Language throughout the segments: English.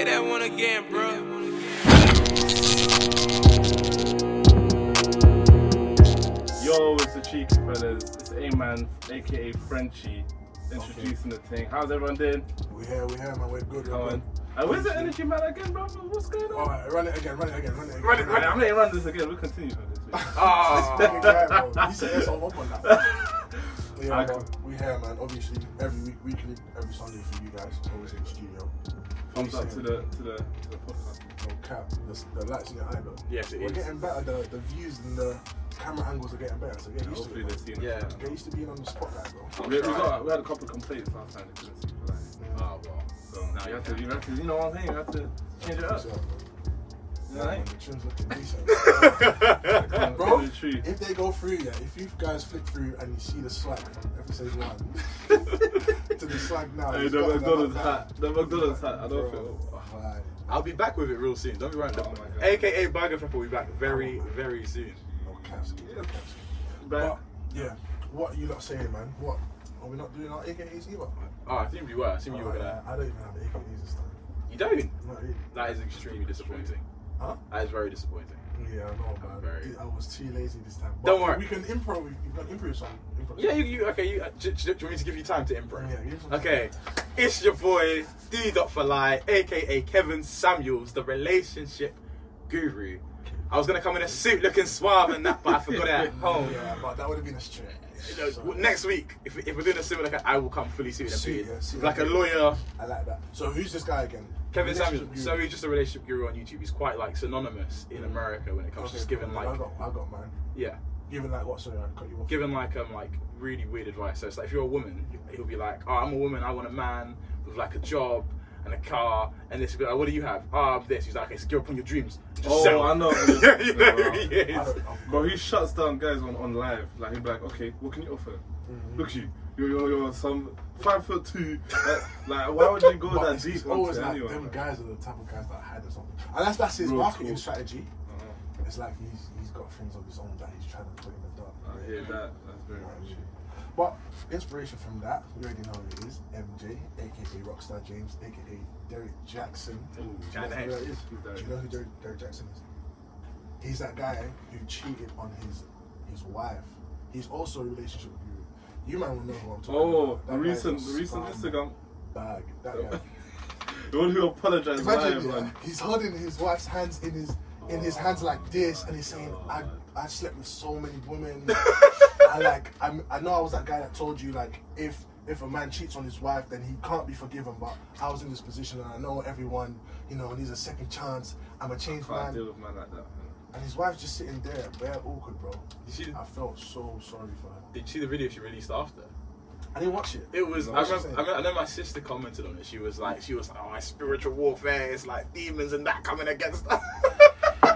Say that one again, bro. Yo, it's the Cheeky Fellas. It's A-Man, aka Frenchie, introducing the thing. How's everyone doing? We here, we here, man. We're good. We're Come good. on. Uh, where's the energy man again, bro? What's going on? All right, run it again, run it again, run it again. Run it, run it. I'm letting run this again. We'll continue for this. Ah, fucking guy, bro. You set yourself up on that. yeah, I- man. We here, man. Obviously, every week, weekly, every Sunday for you guys. Always in the studio. Thumbs up to the to the to the podcast. No cap. The, the lights in your eye, though. Yes, it We're is. getting better. The, the views and the camera angles are getting better. So get used to Hopefully it. they're man. seeing Yeah. it. Get used to being on the spotlight, bro. We, we, got, we had a couple of complaints last time. They couldn't see for like. Oh, well. So Now you you have to, can. you have to, you know what I'm saying? You have to change it up. So, You yeah, know, man, the trim's looking decent. right? Bro, Really true. if they go through, yeah, if you guys flick through and you see the swag from episode one to the swag now, Hey, the McDonald's like hat. The McDonald's hat. I don't Bro, feel. like, I'll be back with it real soon. Don't be worried. Oh my God. AKA Burger Flipper will be back very, very soon. no caps. But But yeah, what are you not saying, man? What are we not doing our AKAs either? Oh, I think we were. I think you were gonna. Oh, I don't even have AKAs this time. You don't. Not really. That is extremely disappointing. Huh? That is very disappointing. Yeah, I know, man. very- I was too lazy this time. But Don't worry. We can improv. We can improv some. Improv Yeah, you, you okay? You, uh, do, do, do you want me to give you time to improv? Yeah, Okay, it's your boy D. Dot for Lie, aka Kevin Samuels, the relationship guru. I was gonna come in a suit looking suave and that, but I forgot it at home. Yeah, but that would have been a stretch. You know, So, next week, if, if we're doing a similar, like, I will come fully suited Suit, yeah, suit like a lawyer. I like that. So who's this guy again? Kevin Relationship Samuels. So he's just a relationship guru on YouTube. He's quite like synonymous in America when it comes to just giving like, I got, I got mine. yeah, Giving like what? Sorry, I cut you off. giving like um like really weird advice. So it's like if you're a woman, he'll be like, oh, I'm a woman. I want a man with like a job and a car. And this, will be like, what do you have? Oh, I'm this. He's like, okay, so give up on your dreams. Just Oh, settle." I know. yeah, you know, Wow. he is. don't, I've Bro, he shuts down guys on, on live. Like he'll be like, okay, what can you offer? Mm-hmm. Look at you. You're, you're, you're some five foot two. Like, like, why would you go But that it's, deep it's always like anyone? them guys are the type of guys that hide or something. And that's that's his Real marketing strategy. Uh-huh. It's like he's he's got things of his own that he's trying to put in the dark. I hear that. That's very You know what I much. But inspiration from that, you already know who it is. MJ, aka Rockstar James, aka Derrick Jaxn. Ooh, Do you know who that is? Who's Do Derek? you know who Derek, Derrick Jaxn is? He's that guy who cheated on his his wife. He's also a relationship. You might will know who I'm talking Oh, about. the recent, the recent Instagram. bag. That guy. The one who apologized Imagine, live, yeah, man. he's holding his wife's hands in his in his hands like this, and he's saying, "I I slept with so many women. I like I'm, I know I was that guy that told you like if if a man cheats on his wife, then he can't be forgiven. But I was in this position, and I know everyone, you know, needs a second chance. I'm a changed Can't man, deal with man like that. And his wife's just sitting there, bare awkward, bro. You see, I felt so sorry for her. did you see the video she released after? I didn't watch it. It was. No, I, remember. I, remember, I know my sister commented on it. She was like, she was like, "Oh, it's spiritual warfare. It's like demons and that coming against." us."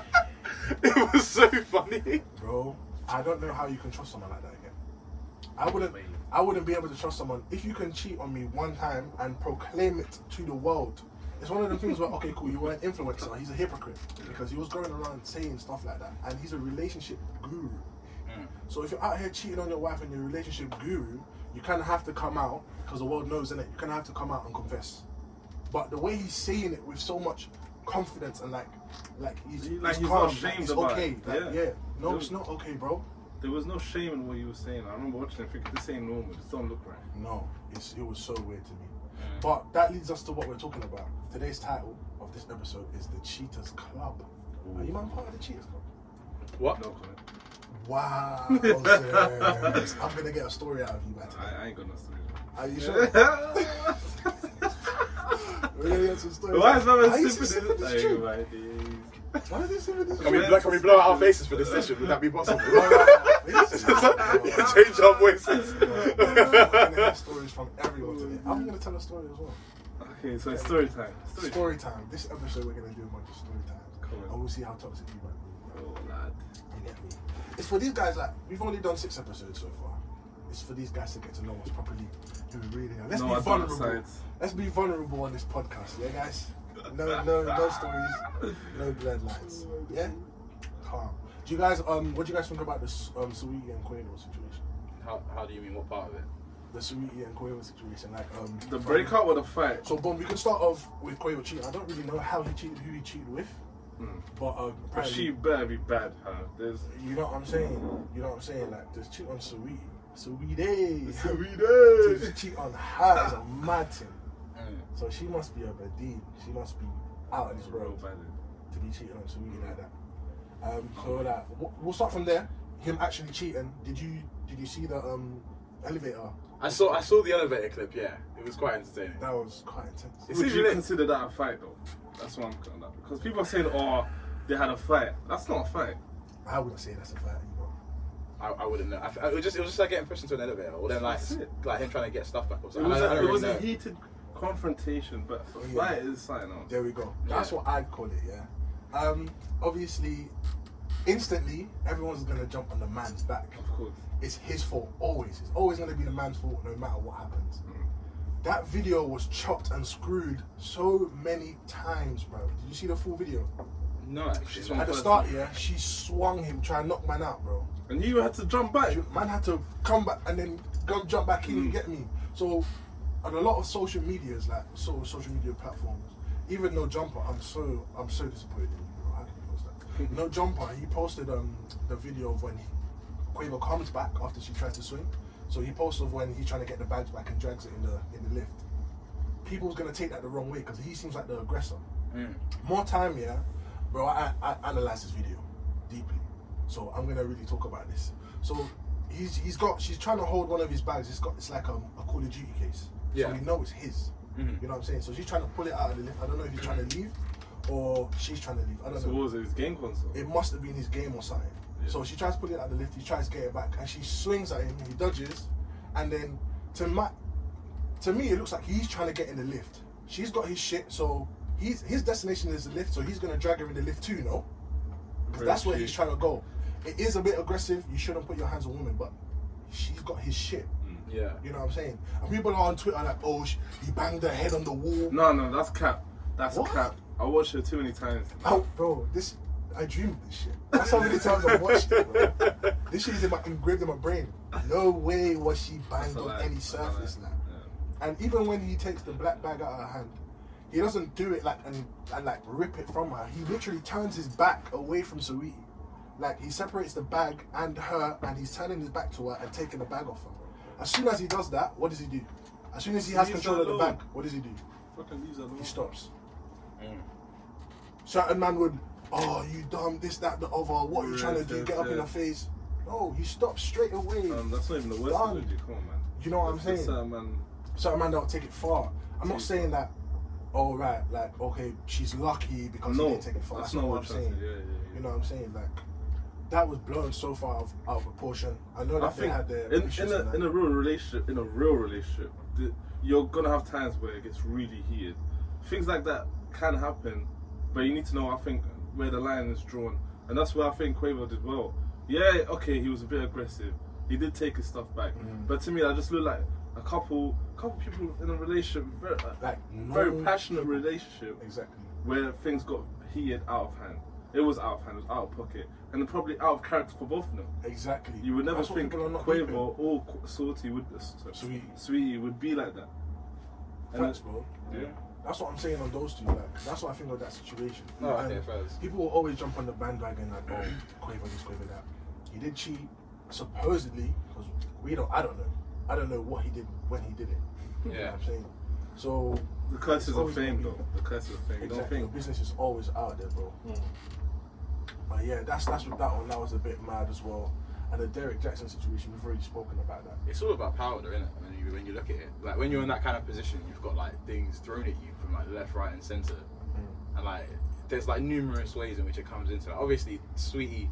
it was so funny. bro. I don't know how you can trust someone like that again. I wouldn't. I wouldn't be able to trust someone if you can cheat on me one time and proclaim it to the world. It's one of the things where okay, cool, you were an influencer. He's a hypocrite because he was going around saying stuff like that, and he's a relationship guru. So if you're out here cheating on your wife and you're a relationship guru, you kind of have to come out because the world knows, innit? You kind of have to come out and confess. But the way he's saying it with so much confidence and like, like he's, He- like he's calm, not like, ashamed it's about okay. it. Like, Yeah. yeah. no, Dude. it's not okay, bro. There was no shame in what you were saying. I remember watching it thinking, this ain't normal. This don't look right. No, it's, it was so weird to me. But that leads us to what we're talking about. Today's title of this episode is the Cheaters Club. Are you man part of the Cheaters Club? What? No comment. Wow. I'm gonna get a story out of you, man. I, I ain't got no story. Are you sure? We're gonna get some stories. Why is my man you sipping sipping this? this Hey, drink? my days. Why is this Can we, drink? blow, can we blow out our faces for this session? Would that be possible? Change Change our voices. I'm gonna hear stories from everyone today. I'm gonna tell a story as well. Okay, so it's story time. Story, Story time. This episode, we're gonna do a bunch of story times. Cool. And we'll see how toxic you might be. Oh, lad. You get me? It's for these guys, like, we've only done six episodes so far. It's for these guys to get to know us properly, who we really are. Let's No be adult vulnerable. Let's be vulnerable on this podcast, yeah, guys? No, no, no stories, no bloodlines. Yeah? Calm. Do you guys, um, what do you guys think about this, um, Saweetie and Quavo situation? How, how do you mean? What part of it? the Saweetie and Quavo situation. Like um, The breakup or the fight? So, boom, we can start off with Quavo cheating. I don't really know how he cheated, who he cheated with, Mm. but um, But she better be bad, huh? There's you know what I'm saying? You know what I'm saying? Like, just cheat on Saweetie. Saweetie. Saweetie. to cheat on her is a mad thing. So she must be a badine. She must be out of this world to be cheating on Saweetie like that. Um, so like, we'll start from there. Him actually cheating. Did you did you see the um elevator? I saw I saw the elevator clip. Yeah, it was quite entertaining. That was quite intense. It's Would you lit. consider that a fight though? That's what I'm kind of because people are saying, "Oh, they had a fight." That's not a fight. I wouldn't say that's a fight. You. I, I wouldn't know. I, I- it was just it was just like getting pushed into an elevator, or then like like him trying to get stuff back or It something. was, I, I a, don't it was really a heated confrontation, but a Yeah. fight is something else. There we go. That's Yeah. what I'd call it. Yeah. Um, obviously, instantly everyone's gonna jump on the man's back. Of course. It's his fault. Always. It's always gonna be the man's fault, no matter what happens. That video was chopped and screwed so many times, bro. Did you see the full video? No, actually. At the start, yeah, she swung him, trying to knock man out, bro. And you had to jump back. Man had to come back and then go jump back in and Mm. get me. So, on a lot of social medias, like so social media platforms, even no jumper, I'm so I'm so disappointed in you, bro. How can you post that? no jumper. He posted um the video of when he, Quavo comes back after she tries to swing. So he posted of when he's trying to get the bags back and drags it in the in the lift. People's gonna take that the wrong way because he seems like the aggressor. Mm. More time, yeah, bro. I, I analyzed this video deeply, so I'm gonna really talk about this. So he's he's got she's trying to hold one of his bags. It's got it's like um, a Call of Duty case. Yeah. So we know it's his. Mhm. You know what I'm saying? So she's trying to pull it out of the lift. I don't know if he's trying to leave or she's trying to leave. I don't So know. what was it? His game console. It must have been his game or something. Yeah. So she tries to pull it out of the lift. He tries to get it back, and she swings at him. He dodges, and then to my, to me, it looks like he's trying to get in the lift. She's got his shit, so he's his destination is the lift. So he's gonna drag her in the lift too, no? 'Cause Very that's where he's trying to go. It is a bit aggressive. You shouldn't put your hands on women, but she's got his shit. Yeah. You know what I'm saying? And people are on Twitter like, oh, sh- he banged her head on the wall. No, no, that's cap. That's What? cap. I watched it too many times. Oh, bro, this I dream of this shit. That's how many times I've watched it, bro. This shit is in my, engraved in my brain. No way was she banged on any surface now. And even when he takes the black bag out of her hand, he doesn't do it like and, and like rip it from her. He literally turns his back away from Saweetie. Like he separates the bag and her, and he's turning his back to her and taking the bag off her. As soon as he does that, what does he do? As soon as he has Leaves control of the alone. bag, what does he do? Fucking leaves alone. He stops. Mm. Certain man would, oh, you dumb, this, that, the other. What are you trying to do? yes, Get up in yes. her face. No, he stops straight away. Um, that's not even the worst Done. energy. Come on, man. You know what I'm It's just, saying? uh, man. Certain man don't take it far. I'm not saying that. Oh right, like okay, she's lucky because he No, didn't take it far. that's That's, not not what what I'm I'm saying. trying to say. Yeah, yeah, yeah. You know what I'm saying? Like that was blown so far out of, proportion. I know I that they had their in, in, a, in a real relationship, in a real relationship, the, you're gonna have times where it gets really heated. Things like that can happen, but you need to know. I think where the line is drawn, and that's where I think Quavo did well. Yeah, okay, he was a bit aggressive. He did take his stuff back, Mm. but to me, that just looked like a couple, couple people in a relationship, very, like no very passionate relationship Exactly. where things got heated out of hand. It was out of hand, it was out of pocket, and probably out of character for both of them. Exactly. You would never That's what think people are not Quavo or Qu- Salty would, uh, Saweetie. Saweetie would be like that. Thanks, it- bro. yeah. That's what I'm saying on those two. Like that's what I think of that situation. Oh, okay, And first. People will always jump on the bandwagon like, oh, Quavo this, Quavo that. He did cheat, supposedly, because we don't. I don't know. I don't know what he did when he did it. You know Yeah. what I'm saying. So The curses It's of always fame, be- though. The curses of fame. You don't exactly, think? the business is always out there, bro. But yeah, that's that's what that one. That was a bit mad as well. And the Derrick Jaxn situation, we've already spoken about that. It's all about power, though, isn't it? When you, when you look at it, like when you're in that kind of position, you've got like things thrown at you from like left, right, and center, mm. and like there's like numerous ways in which it comes into. Like, obviously, Saweetie.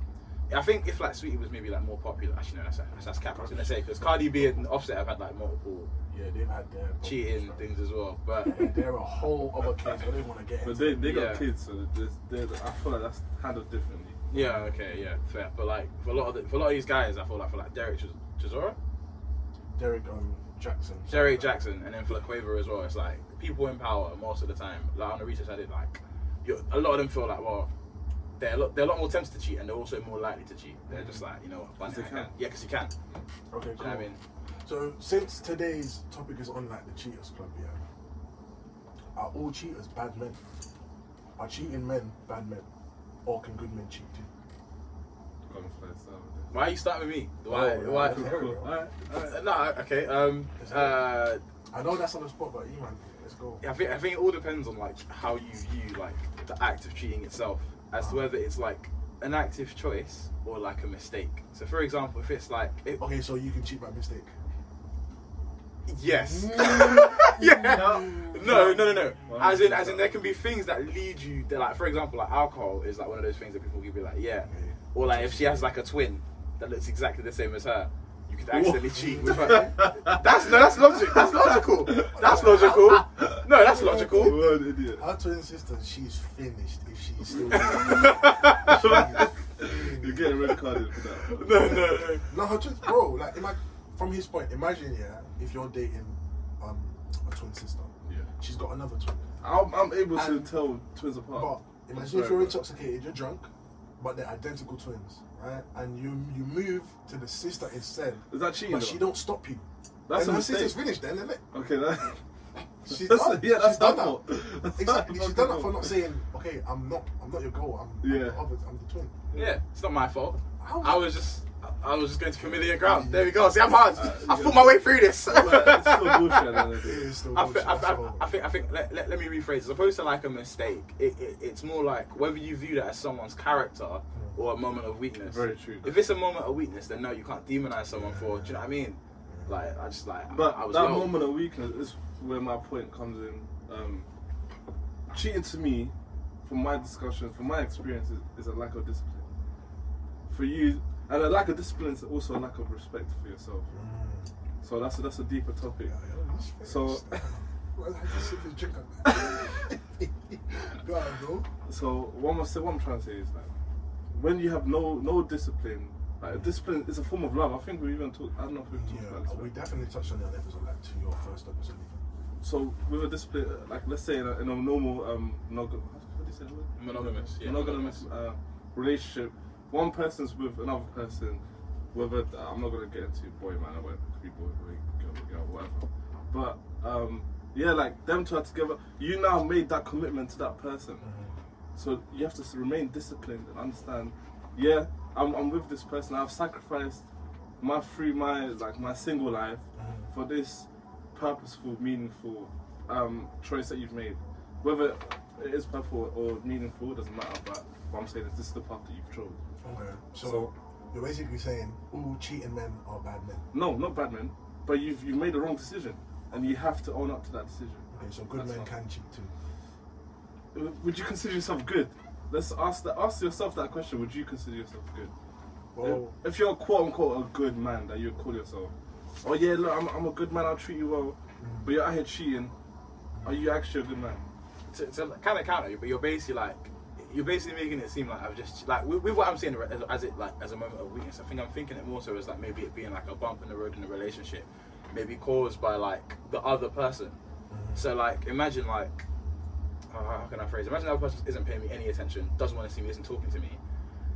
I think if like Saweetie was maybe like more popular, actually no, that's that's, that's cap. I was gonna say because Cardi B and Offset have had like multiple Yeah, they've had their cheating right? things as well, but Yeah, they're a whole other case. I don't want to get But into. they, they got Yeah. kids, so there's, there's, I feel like that's handled differently. yeah, okay, yeah, fair. But like for a lot of the, for a lot of these guys, I feel like for like Derek Ch- Chisora, Derek um, Jaxn. Derrick Jaxn, and then for like Quavo as well. It's like people in power most of the time. Like on the research I did, like you a lot of them feel like well. They're a, lot, they're a lot more tempted to cheat and they're also more likely to cheat. They're just like, you know, what, Because they I can. Yeah, because you can. Okay, Do you cool. know I mean? So since today's topic is on like the Cheaters Club, yeah, are all cheaters bad men? Are cheating men bad men, or can good men cheat too? Gonna fly style with it. Why are you starting with me? Why? Oh, why? cool, cool. Alright, alright. No, okay. Um, uh, I know that's on the spot, but Iman, let's go. I think I think it all depends on like how you view like the act of cheating itself, as to whether it's like an active choice or like a mistake. So, for example, if it's like, it, Okay, so you can cheat by mistake. yes, Mm. yeah, no, no, no, no. As in, as in, there can be things that lead you. That, like, for example, like alcohol is like one of those things that people can be like, yeah, or like if she has like a twin that looks exactly the same as her. You could accidentally cheat with her. That's no, that's logic. That's logical. That's logical. No, that's logical. What an idiot. Our twin sister, she's finished if she's still. You're getting red carded for that. No, no, no. No, her twin, bro. Like, ima- from his point, imagine yeah, if you're dating um a twin sister, Yeah. she's got another twin. I'm, I'm able to tell twins apart. But imagine if you're intoxicated, you're drunk, but they're identical twins, right? And you you move to the sister instead, Is that cheating? but though? she don't stop you. That's and a her mistake. sister's finished then, isn't it? Okay, that, She's that's, done. yeah, that's she's done her that. That's Exactly. She's done that for not saying, okay, I'm not, I'm not your girl. I'm, I'm Yeah. the other, I'm the twin. Yeah, it's not my fault. How- I was just, I was just going to familiar ground. There we go. See, I'm hard. Uh, I fought my way through this. But it's still bullshit at the end of It the day. is still I think, I, I. I think, I think. Let, let, let me rephrase. As opposed to like a mistake, it, it, it's more like whether you view that as someone's character or a moment of weakness. Very true. If it's a moment of weakness, then no, you can't demonize someone for. Do you know what I mean? Like I just like. But I was that low. moment of weakness is where my point comes in. Um, cheating to me, from my discussion, from my experience, is, is a lack of discipline. For you, and a lack of discipline is also a lack of respect for yourself. Mm. So that's a, that's a deeper topic. Yeah, yeah. So- well, I just sip his drink on Go on, bro. So what I'm, saying- what I'm trying to say is like, when you have no no discipline, like discipline is a form of love. I think we even talked. I don't know if we've talked about Yeah, this. we definitely touched on that episode, like to your first episode. So with a discipline, uh, like let's say in a, in a normal um, monog- what do you say? the word? Monogamous, monogamous uh, relationship, one person's with another person. Whether I'm not gonna get into boy man or whatever, it be boy, boy, girl, girl, whatever. But um, yeah, like them two are together. You now made that commitment to that person. So you have to remain disciplined and understand. Yeah, I'm, I'm with this person. I've sacrificed my free, my like my single life for this purposeful, meaningful um, choice that you've made. Whether it is purposeful or meaningful doesn't matter. But what I'm saying is this is the path that you've chosen. Okay. So, So- you're basically saying all cheating men are bad men. No, not bad men. but you've you've made the wrong decision, and you have to own up to that decision. Okay, so good That's men fine. can cheat too. Uh, would you consider yourself good? Let's ask that. Ask yourself that question. Would you consider yourself good? Well, if you're quote unquote a good man that you call yourself, oh yeah, look, I'm, I'm a good man, I'll treat you well, mm-hmm. but you're out here cheating, are you actually a good man? to, to kind of counter you, but you're basically like you're basically making it seem like I've just like with, with what I'm saying as, as it like as a moment of weakness. I think I'm thinking it more so as like maybe it being like a bump in the road in a relationship, maybe caused by like the other person. So like imagine like uh, how can I phrase? it? Imagine the other person isn't paying me any attention, doesn't want to see me, isn't talking to me.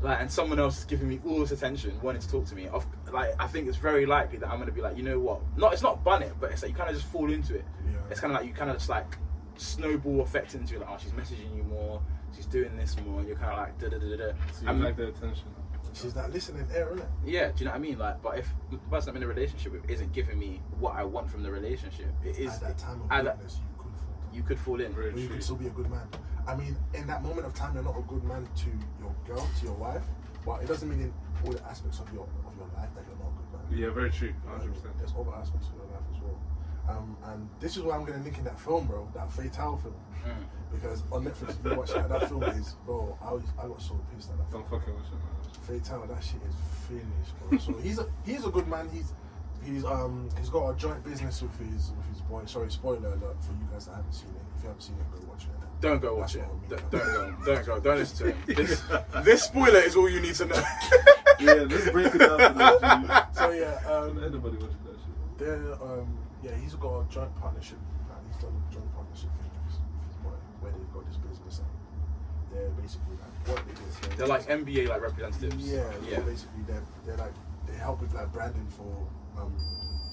Like, and someone else is giving me all this attention, wanting to talk to me. Of, like, I think it's very likely that I'm gonna be like, you know what? Not, it's not bun it, but it's like you kind of just fall into it yeah. it's kind of like you kind of just like snowball effect into like oh she's messaging you more she's doing this more and you're kind of like da da da da da So you I'm like the attention. She's that listening air, isn't it? yeah do you know what I mean like but if the person I'm in a relationship with isn't giving me what I want from the relationship it is At that time of at that- weakness, you could fall. you could fall in Very But you true. can still be a good man. I mean, in that moment of time, you're not a good man to your girl, to your wife, but it doesn't mean in all the aspects of your of your life that you're not a good man. Yeah, very true, You know what I 100. mean? percent There's other aspects of your life as well. Um, and this is why I'm going to link in that film, bro, that Fatale film. Mm. Because on Netflix, if you watch that, that film is, bro, I, was, I got so pissed at that film. Don't fucking watch it, man. Fatale, that shit is finished, bro. So he's a he's a good man. He's he's um he's got a joint business with his with his boy. Sorry, spoiler alert for you guys that haven't seen it. If you haven't seen it, go watch it. don't go watch That's it I mean. don't, don't go don't go don't listen to him this, this spoiler is all you need to know Yeah, let's break it down for those So yeah, um. Anybody watching that shit? they're um yeah he's got a joint partnership. Like, he's done a joint partnership thing with his, with his boy where they've got this business and they're basically like what they do. is they're like NBA like representatives Yeah, yeah. Basically, they're they're like they help with like branding for um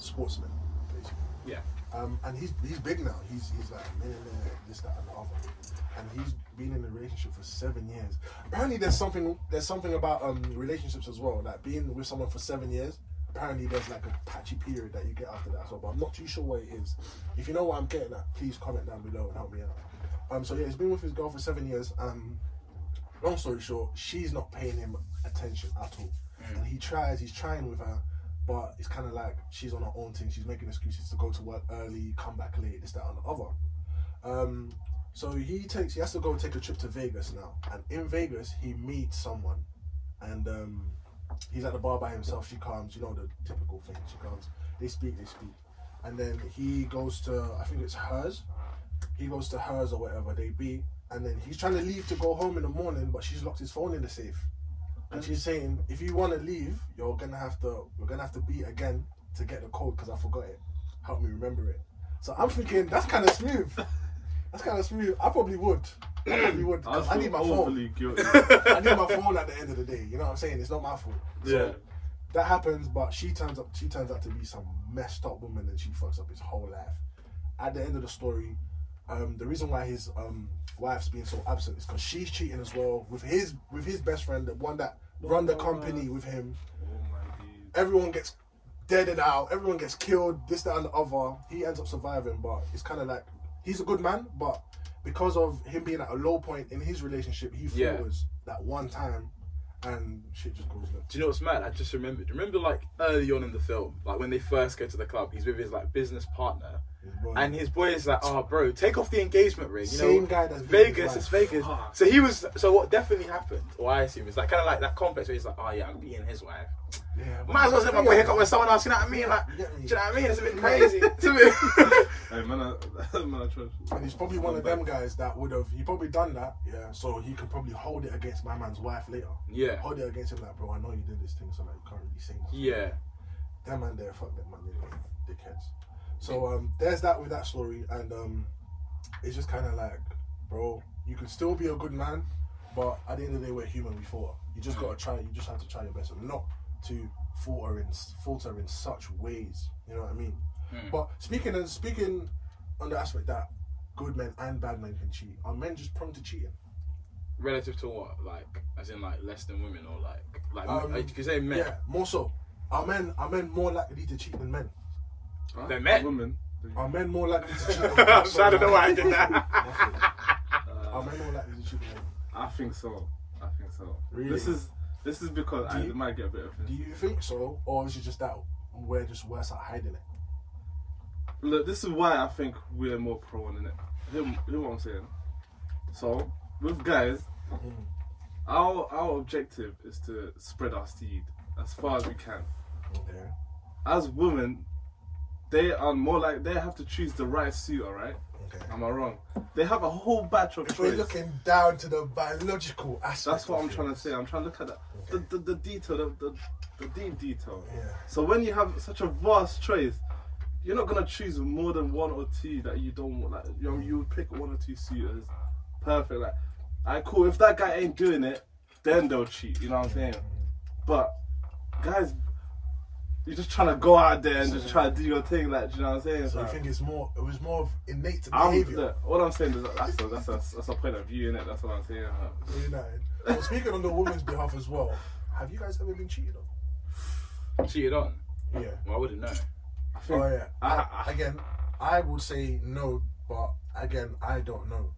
sportsman, basically. Yeah. Um, and he's he's big now. He's he's like a millionaire, this, that, and the other. And he's been in a relationship for seven years. Apparently, there's something there's something about um relationships as well. Like being with someone for seven years. Apparently, there's like a patchy period that you get after that as well. But I'm not too sure what it is. If you know what I'm getting at, please comment down below and help me out. Um, so yeah, he's been with his girl for seven years. Um, long story short, she's not paying him attention at all. And he tries, he's trying with her, but it's kind of like she's on her own thing. She's making excuses to go to work early, come back late, this, that, and the other. Um, so he takes, he has to go take a trip to Vegas now. And in Vegas, he meets someone, and um, he's at the bar by himself. She comes, you know the typical thing. She comes, they speak, they speak, and then he goes to, I think it's hers. He goes to hers or whatever they be, and then he's trying to leave to go home in the morning, but she's locked his phone in the safe. And she's saying, if you want to leave, you're gonna have to, we're gonna have to beat again to get the code because I forgot it. Help me remember it. So I'm thinking that's kind of smooth. That's kind of smooth. I probably would. I probably would. 'cause I, need my phone. I need my phone at the end of the day. You know what I'm saying? It's not my fault. Yeah. So that happens, but she turns up. She turns out to be some messed up woman, and she fucks up his whole life. At the end of the story, um, the reason why his um, wife's being so absent is because she's cheating as well with his with his best friend, the one that run the company with him. oh. Everyone gets deaded out. Everyone gets killed. This, that, and the other. He ends up surviving, but it's kind of like he's a good man, but because of him being at a low point in his relationship, he Yeah. falls that one time, and shit just goes left. Do you know what's mad? I just remembered. Remember, like early on in the film, like when they first go to the club, he's with his like business partner. And his boy is like, "Oh, bro, take off the engagement ring." You Same know, guy that's been with Vegas. his It's wife. Vegas. Fuck. So he was. So what definitely happened, or I assume, is like kind of like that complex where he's like, "Oh yeah, I'm being his wife." yeah, Might as well set my boy up with someone else. You know what I mean? Like, Yeah, do you know what I mean? It's a bit crazy. It's a bit. Hey, man, I, man, I tried. And he's probably one of them guys that would have he probably done that, yeah. So he could probably hold it against my man's wife later. yeah. Hold it against him like, bro, I know you did this thing, so like, you can't really say nothing. Yeah. That man there, fuck them man, they dickheads. So um, there's that with that story, and um, it's just kind of like, bro, you can still be a good man, but at the end of the day, we're human. We. You just gotta try. You just have to try your best, and not to falter in falter in such ways. You know what I mean? But speaking and speaking on the aspect that good men and bad men can cheat, are men just prone to cheating? Relative to what? Like, as in like less than women, or like, like Um, you could say men. Yeah, more so. Are men are men more likely to cheat than men? Huh? They're men. Women. Are men more likely to cheat than I'm women? trying to know why I did that. Are men more likely to cheat than women? I think so. I think so. Really? This is this is because Do I you- might get a bit of Do you think so, or is it just that we're just worse at hiding it? Look, this is why I think we're more prone in it. Hear, hear what I'm saying? So, with guys, mm-hmm. our our objective is to spread our seed as far as we can. Okay. As women, they are more like they have to choose the right suitor, right? Okay. Am I wrong? They have a whole batch of If we're looking down to the biological aspect, That's what I'm trying to say. I'm trying to look at that. The, the, the detail, the, the, the deep detail. Yeah. So when you have such a vast choice, you're not gonna choose more than one or two that you don't want. Like you know, you would pick one or two suitors, perfect. Like, alright, cool. If that guy ain't doing it, then they'll cheat. You know what I'm saying? But guys, you're just trying to go out there and just try to do your thing. Like, you know what I'm saying? So you Like, think it's more? It was more of innate I'm, behavior. look, all I'm saying is that that's a, that's a, that's a point of view in it. That's what I'm saying. uh, United. Well, speaking on the woman's behalf as well, have you guys ever been cheated on? Cheated on. Yeah. Well, I wouldn't know. I think, Oh yeah. I- I, again, I would say no, but again, I don't know.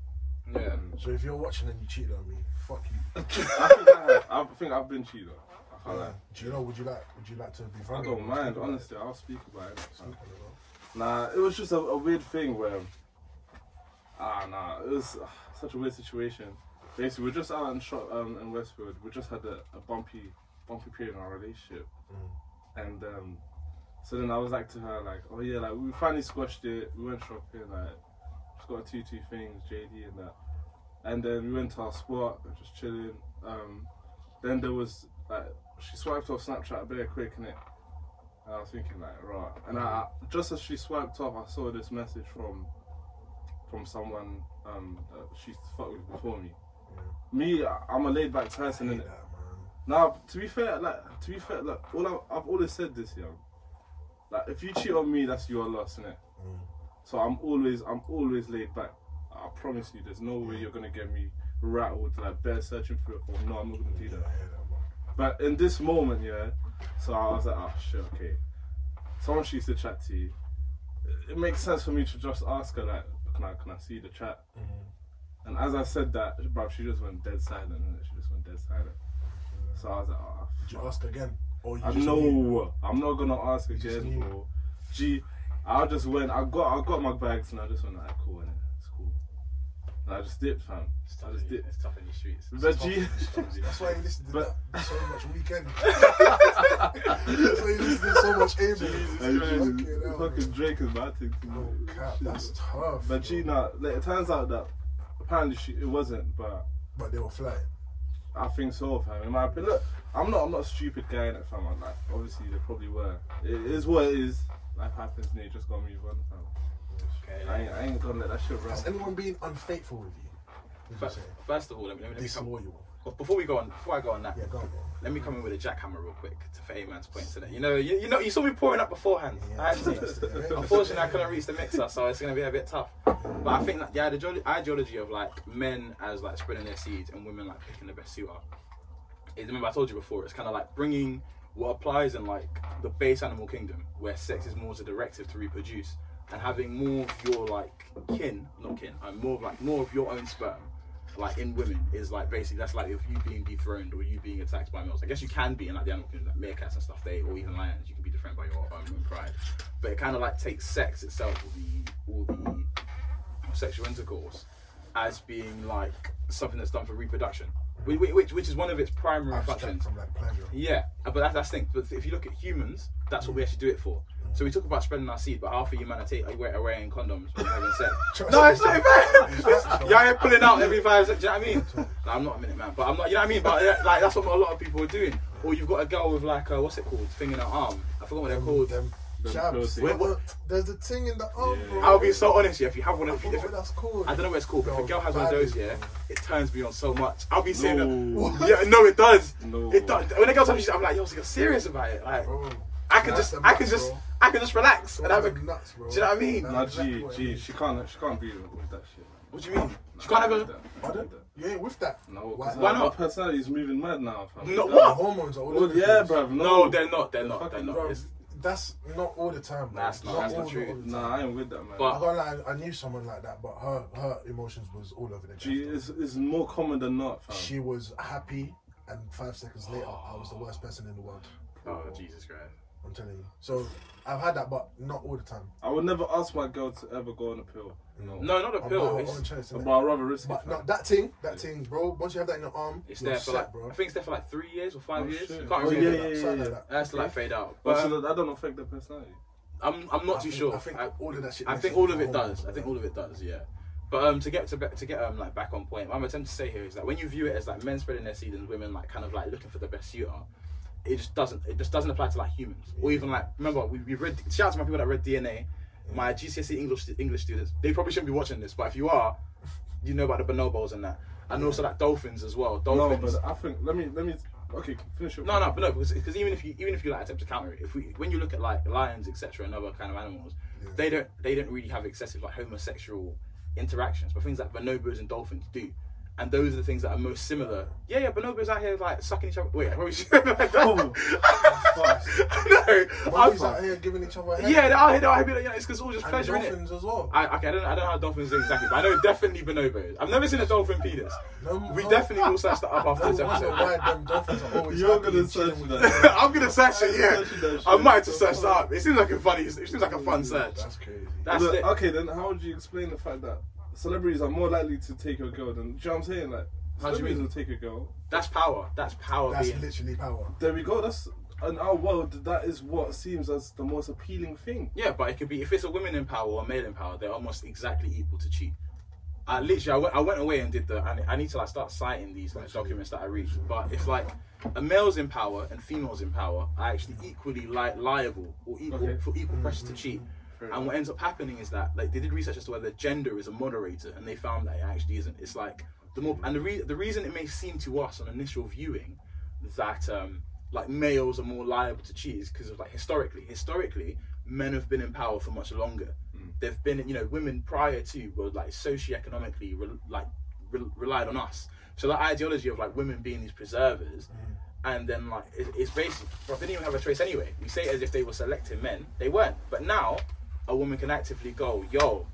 Yeah. So if you're watching and you cheated on me, fuck you. I think I, have. I think I've been cheated. on. I can't lie. Do you know? Would you like? Would you like to be I vulnerable? don't mind, speak about it? honestly. I'll speak about it. Speak about it, Nah, it was just a, a weird thing where, ah, nah, it was uh, such a weird situation. Basically, we're just out in shop um, in Westwood. We just had a, a bumpy, bumpy period in our relationship, and um, so then I was like to her, like, oh yeah, like we finally squashed it. We went shopping, like, just got two two things, JD and that, and then we went to our spot, just chilling. Um, then there was like she swiped off Snapchat very quick, and it. And I was thinking like, right, and I just as she swiped off, I saw this message from from someone um that she fucked with before me. Me, I- I'm a laid back person, and hate that, man. now to be fair, like to be fair, like all I, I've always said this, young. like if you cheat on me, that's your loss, innit? Mm. So I'm always I'm always laid back. I promise you, there's no way you're gonna get me rattled like bear searching for it. Or no, I'm not gonna do Yeah, that. Hear that, man. But in this moment, yeah. So I was like, oh shit, okay. Someone she used to chat to you. It makes sense for me to just ask her like, can I can I see the chat? Mm. And as I said that, bruv, she just went dead silent. And she just went dead silent. So I was like, oh, Did you ask again? Or you I just knew? know. I'm not gonna ask You again, bro. G, I just went. I got. I got my bags, and I just went. Like, cool, innit? It's. And I just dipped, fam. It's I just in, dipped. it's tough in these streets. But G, That's why you listen to But- that so much Weeknd. That's why you listen to so much Abel. Hey, Fucking G, hell, fucking. Drake is my thing. too, No oh, cap, Shit. that's tough. But G, bro. nah, like, it turns out that apparently she, it wasn't, but But they were flying. I think so, fam. In my opinion, look, I'm not. I'm not a stupid guy in it, fam. I'm like, obviously they probably were. It is what it is. Life happens, and you just gotta move on, fam. Okay, I ain't, I ain't gonna let that shit run. Has anyone been unfaithful with you? First, first of all, let me, let me, let me come, Disloyal. before we go on, before I go on that, Yeah, go on, let me come in with a jackhammer real quick to for A-Man's points today. You know, you, you know, you saw me pouring up beforehand. Yeah, I unfortunately, I couldn't reach the mixer, so it's gonna be a bit tough. But I think that the ideology, ideology of like men as like spreading their seeds and women like picking the best suitor. Is remember I told you before, it's kind of like bringing what applies in like the base animal kingdom, where sex is more as a directive to reproduce, and having more of your like kin, not kin, uh, more of like more of your own sperm, like in women is like basically that's like if you being dethroned or you being attacked by males. I guess you can be in like the animal kingdom, like meerkats and stuff, they or even lions, you can be dethroned by your own pride. But it kind of like takes sex itself, or the or the sexual intercourse, as being like something that's done for reproduction, which which, which is one of its primary Abstract functions. from like pleasure. Yeah, uh, but that, that's the thing. But if you look at humans, that's what we actually do it for. So we talk about spreading our seed, but half of humanity are wear- wearing condoms when having sex. No, it's not fair. Yeah, I'm pulling out every five seconds. Do you know what I mean? Like, I'm not a minute man, but I'm not. You know what I mean? But uh, like that's what a lot of people are doing. Or you've got a girl with like uh, what's it called, thing in her arm. I forgot what they're called. Them Them jabs. Wait, what? There's the thing in the arm, Yeah. bro. I'll be so honest, yeah. If you have one I of, forgot if, what that's called. I don't know what it's called, but if a girl has one of those, yeah, bro. it turns me on so much. I'll be saying No. that. Yeah, no, it does. No. It does. When a girl tells me, I'm like, yo, so you're serious about it. Like, Bro, I can that's just, the I can nuts, just, bro. I can just relax and have a. Nuts, bro. Do you know what I mean? That's Nah, exactly G, what G, she can't, she can't be with that shit. What do you mean? She can't have with a. that. Pardon? With that. You ain't with that. No, Why- because Why her not? personality is moving mad now, fam. No, The what? hormones are all Well, over the yeah, place. bruv. No, No, they're not. They're not. They're Fucking not. Bro, It's, that's not all the time, bro. That's not- that's all the- true. all the Nah. I ain't with that, man. But- I can't lie, I knew someone like that, but her her emotions was all over the G place. is is more common than not, fam. She was happy, and five seconds later, I was the worst person in the world. oh Jesus Christ. I'm telling you. So I've had that, but not all the time. I would never ask my girl to ever go on a pill. No, No, not a Of pill. my It's, own choice, innit? but I'd rather risk it. But fam. no, that thing, that thing, bro. Once you have that in your arm, it's you're there for set, like. bro. I think it's there for like three years or five Oh, years. shit. Can't Oh, remember. yeah, that. yeah, Something yeah. like that. That's to like fade out. But But so um, that, that don't affect their personality. I'm, I'm not I too think- sure. I think I, all of that shit. I makes think all of it hormones, does. I bro. think all of it does. Yeah. But um, to get to be- to get um like back on point, what I'm attempting to say here is that when you view it as like men spreading their seed and women like kind of like looking for the best suitor, it just doesn't it just doesn't apply to like humans or even like remember we, we read shout out to my people that read DNA, my GCSE English English students. They probably shouldn't be watching this, but if you are, you know about the bonobos and that, and also like dolphins as well. No, but I think let me let me. Okay, finish it. No, no, but no, because, because even if you even if you like attempt to counter it, if we when you look at like lions, etc., and other kind of animals, they don't they don't really have excessive like homosexual interactions, but things like bonobos and dolphins do, and those are the things that are most similar. Yeah, yeah, bonobos out here like sucking each other. Wait, what was you like Oh, that? no, Monkeys I'm- out here giving each other head. yeah, they're out here, they're out here, you know, it's because all just and pleasure in it. dolphins as well. I, okay, I don't, I don't know how dolphins do exactly, but I know definitely bonobos. I've never seen a dolphin penis. No, We no- definitely will search that up after No this episode. why them dolphins are always You're gonna and chilling search with that. their- I'm gonna search it, yeah. Searching that I might have to search that up. It seems like a funny. It seems like a fun search. That's crazy. That's Look, it. okay, then how would you explain the fact that celebrities are more likely to take a girl than? Do you know what I'm saying? Like, How do you celebrities mean? will take a girl. That's power. That's power That's being. literally power. There we go. That's in our world. That is what seems as the most appealing thing. Yeah, but it could be if it's a woman in power or a male in power, they're almost exactly equal to cheat. I literally, I went, I went away and did the. I, I need to like start citing these like documents that I read. But if like a male's in power and females in power are actually equally li- liable or equal Okay. for equal pressure to mm-hmm. cheat. Fair And what ends up happening is that like they did research as to whether gender is a moderator, and they found that it actually isn't. It's like the more and the re- the reason it may seem to us on initial viewing that um like males are more liable to cheat is because of like historically, historically men have been in power for much longer. They've been, you know, women prior to were like socioeconomically re- like re- relied on us. So that ideology of like women being these preservers, and then like it, it's basically, bro, they didn't even have a choice anyway. We say it as if they were selecting men, they weren't. But now, a woman can actively go, yo.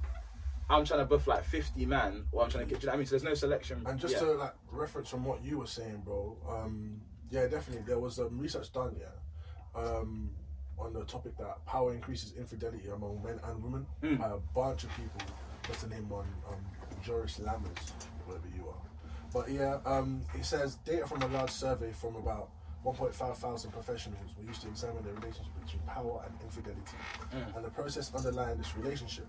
I'm trying to buff like 50 man, or I'm trying to get. Do you know what I mean? So there's no selection. And just yeah. to like reference from what you were saying, bro. Um, yeah, definitely. There was um, research done, yeah, um, on the topic that power increases infidelity among men and women Mm. by a bunch of people. What's the name on um, Joris Lammers, whatever you are. But yeah, um, it says data from a large survey from about 1.5 thousand professionals were used to examine the relationship between power and infidelity Mm. and the process underlying this relationship.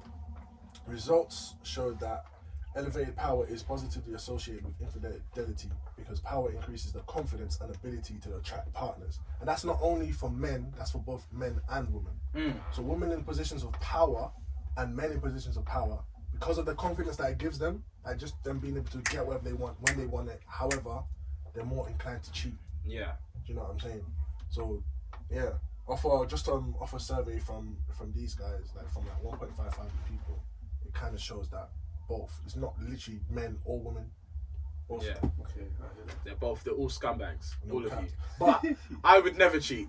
Results showed that elevated power is positively associated with infidelity because power increases the confidence and ability to attract partners. And that's not only for men, that's for both men and women. Mm. So women in positions of power and men in positions of power, because of the confidence that it gives them, like just them being able to get whatever they want when they want it, however, they're more inclined to cheat. Yeah. Do you know what I'm saying? So, yeah. Off a, just um, off a survey from from these guys, like from like 1.5 thousand people, it kind of shows that both. It's not literally men or women. Both. Yeah. Okay, I hear that. They're both, they're all scumbags. No all of you. But I would never cheat.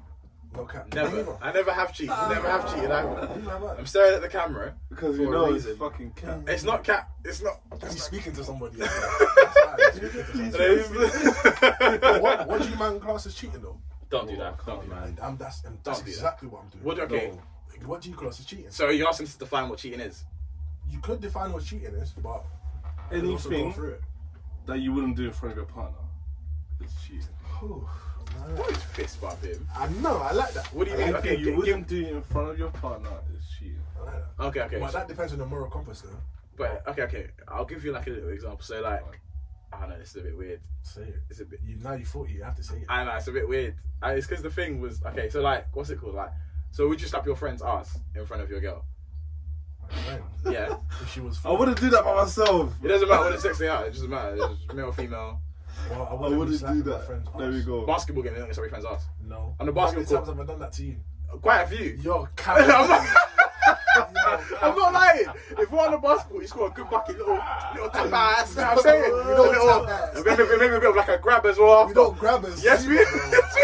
No cap. Never. Neither. I never have cheated. Uh, never have cheated either. Neither have I. I'm staring at the camera. Because you know it's reason. fucking cat. It's not cat. It's not. He's speaking to somebody. That's why he's speaking to somebody. Don't what, what do you man class as cheating though? do that. Don't do that. And I'm, that's and that's Don't do that. exactly what I'm doing. What do- okay. No. What do you class as cheating? So you're asking to define what cheating is? You could define what cheating is, but you could also go Anything through it. that you wouldn't do in front of your partner is cheating. Whew. What is fist bump him? I know, I like that. What do you I mean? like Okay, Anything you wouldn't do in front of your partner is cheating. I like that. Okay, okay. But that depends on the moral compass, though. But okay, okay. I'll give you like a little example. So like, I know. This is a bit weird. Say it. It's a bit. You now you forty, you have to say it. I know it's a bit weird. Uh, it's because the thing was okay. So like, what's it called? Like, so would you slap your friend's ass in front of your girl? Man, Yeah. if she was, I wouldn't do that by myself. it doesn't matter what the sex they are. It doesn't matter. It's just male, female. Well, I I wouldn't, wouldn't slap do my that. friend's There we go. Basketball game, they don't get sorry friend's ass. No. On the How many basketball times have I done that to you? Quite a few. Yo, I'm Karen. not. I'm not lying. If we're on the basketball, you score a good bucket, little, little tap ass. You know what I'm saying? We A don't little, tap ass. maybe, maybe a bit of like a grab as well. We don't grab us. Yes, we- I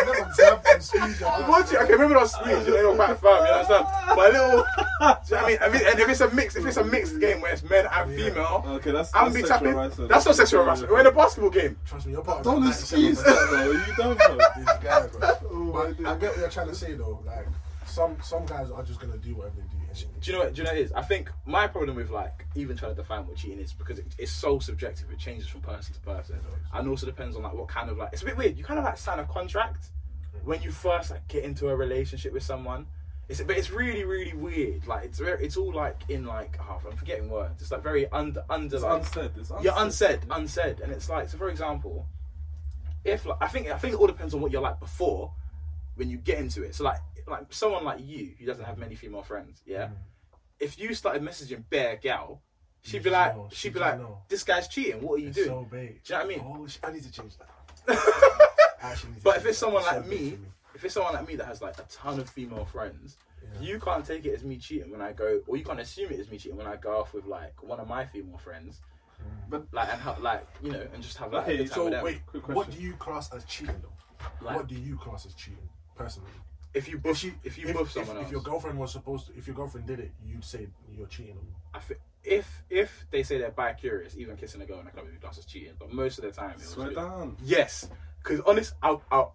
never grab and squeeze your ass. Watch it. Okay, maybe not squeeze. You know, you're quite firm. You understand? But a little. Do you know what I mean? I mean, and if it's a mix, if it's a mixed game where it's men and Yeah. female, Okay, that's, I'm that's be tapping. harassment. That's not sexual harassment. We're in a basketball game. Trust me, you're part of Don't that excuse 97%. that though. You don't know. This guy, bro. Oh, But my days. I get what you're trying to say though. Like some some guys are just gonna do whatever they do. Do you know what? Do you know what it is? I think my problem with like even trying to define what cheating is because it, it's so subjective. It changes from person to person, and also depends on like what kind of like. It's a bit weird. You kind of like sign a contract when you first like get into a relationship with someone. It's but it's really really weird. Like it's very it's all like in like oh, I'm forgetting words. It's like very under under It's like unsaid. It's unsaid. yeah unsaid unsaid, and it's like so for example, if like I think I think it all depends on what you're like before when you get into it. So like like someone like you who doesn't have many female friends, yeah. Mm. If you started messaging bare gal, she'd You be like, know, she'd you be like, know. this guy's cheating. What are you It's doing? so big. Do you know what I mean? Oh, I need to change that. Actually But if it's someone so like big me, for if it's someone like me that has like a ton of female friends, Yeah. you can't take it as me cheating when I go, or you can't assume it as me cheating when I go off with like one of my female friends, But like and have like you know, and just have like Okay, a good time So with them. wait, Quick what do you class as cheating though? Like- what do you class as cheating personally? If you buff, if, you if, buff if, someone if else, your girlfriend was supposed to, if your girlfriend did it, you'd say you're cheating on me. I thi- if if they say they're bi curious, even kissing a girl in a club would be classed as cheating. But most of the time, it was Swear down. Yes, because honest, I'll, I'll.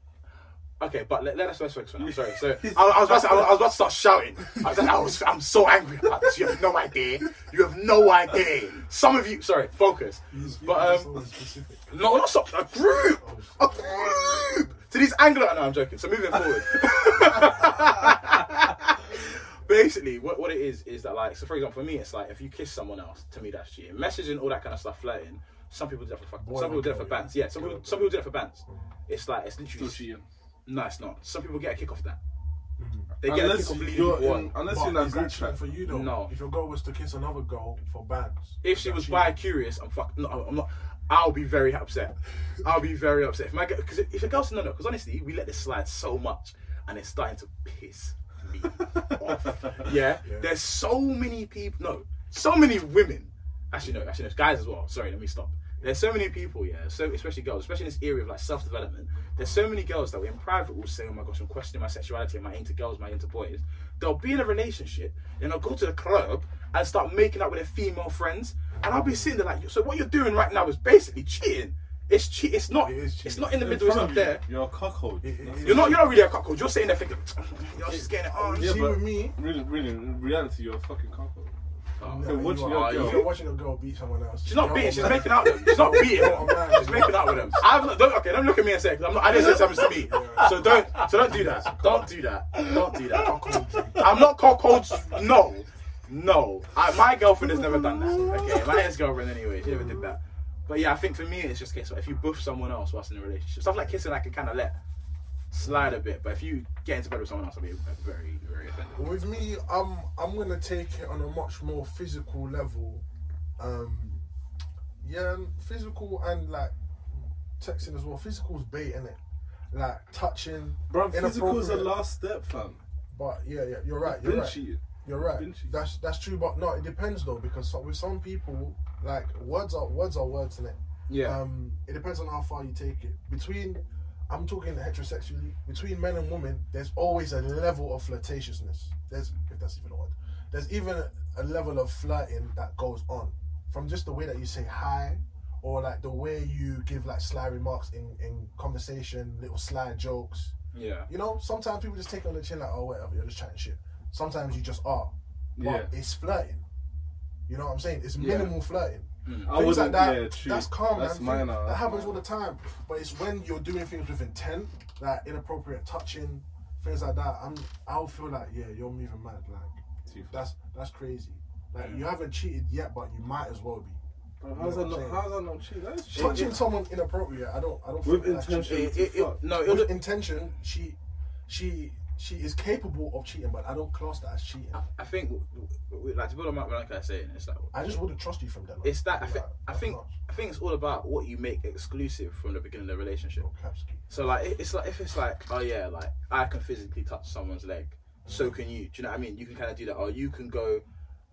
Okay, but let, let us first focus on. I'm sorry. So I, I was about to, I was, I was about to start shouting. I was, I was I'm so angry about this. You have no idea. You have no idea. Some of you, sorry, focus. But um, specific. no, not so, a group, a group. To these Anglo, no, I'm joking. So moving forward. Basically, what, what it is is that like, so for example, for me, it's like if you kiss someone else, to me that's cheating. Messaging, all that kind of stuff, flirting. Some people do that for fuck. Boy Some people do it for girl, bands. yeah. Yeah, some people some people do it for bands. It's like it's literally. Still cheating. no, it's not. Some people get a kick off that. Mm-hmm. They get a kick off leading you're people in, on. unless But you're in that is group that chat. for you though? No. If your girl was to kiss another girl for bands, If she was cheating? bi curious, I'm fuck. No, I'm not. I'll be very upset. I'll be very upset if my because if a girl's no no because honestly we let this slide so much and it's starting to piss me off. Yeah? Yeah. there's so many people. No, so many women. Actually, no, actually, no, guys as well. Sorry, let me stop. There's so many people, yeah, so especially girls, especially in this area of like self development. There's so many girls that in private will say, "Oh my gosh, I'm questioning my sexuality. Am I into girls? Am I into boys?" They'll be in a relationship and they'll go to the club and start making out with their female friends, and I'll be sitting there like, "So what you're doing right now is basically cheating. It's cheat. It's not. It is It's not in the In middle. It's not you, there. You're a cuckold. It- it That's is. You're not. You're not really a cuckold. You're sitting there thinking, "Yo, she's getting it on." Yeah, See, but with me- really, really, in reality, you're a fucking cuckold. Oh. No, You're you watching are- your if girl. you're watching a girl beat someone else. She's not beating. She's man. making out with them. She's not beating You're them. a man. She's making out with them. I've don't, okay. Don't look at me and say because I'm not. I didn't say something to me. So don't. So don't do that. Don't do that. Don't do that. I'm not cold. No, no. I, my girlfriend has never done that. Okay, my ex-girlfriend anyway. She never did that. But yeah, I think for me it's just a case of if you buff someone else whilst in a relationship, stuff like kissing, I can kind of let slide a bit. But if you get into bed with someone else, I'll be very, very offended. With me, I'm I'm gonna take it on a much more physical level. Um, yeah, physical and like texting as well. Physical's bait, innit? Like touching, Bro, physical's the last step, fam. But yeah, yeah, you're right. You're Been right. cheated. You're right. That's that's true, but no, it depends though because so, with some people, like words are words are words, innit? Yeah. Um, it depends on how far you take it. Between, I'm talking heterosexually. Between men and women, there's always a level of flirtatiousness. There's, if that's even a word, there's even a, level of flirting that goes on from just the way that you say hi, or like the way you give like sly remarks in in conversation, little sly jokes. yeah. You know, sometimes people just take it on the chin like, oh whatever, you're just chatting shit. Sometimes you just are, but Yeah. it's flirting. You know what I'm saying? It's Yeah. minimal flirting. I Things like that, yeah, true. that's calm, That's man. minor. That That's happens all the time. But it's when you're doing things with intent, like inappropriate touching, things like that. I'm, I'll feel like, yeah, you're moving mad. Like Too that's that's crazy. Like you haven't cheated yet, but you might as well be. Bro, how's You that know what not? I'm How's that not cheat? That's cheat. Touching someone inappropriate, I don't, I don't With think intention. cheating. It, it, it, no, it'll, With intention, she, she, she is capable of cheating, but I don't class that as cheating. I think, w- w- like to build on what like I was saying, it's like I just wouldn't trust you from then. it's that I Like, think I think. I think it's all about what you make exclusive from the beginning of the relationship. Oh, So like it's like if it's like oh yeah like I can physically touch someone's leg, so can you. Do you know what I mean? You can kind of do that, or you can go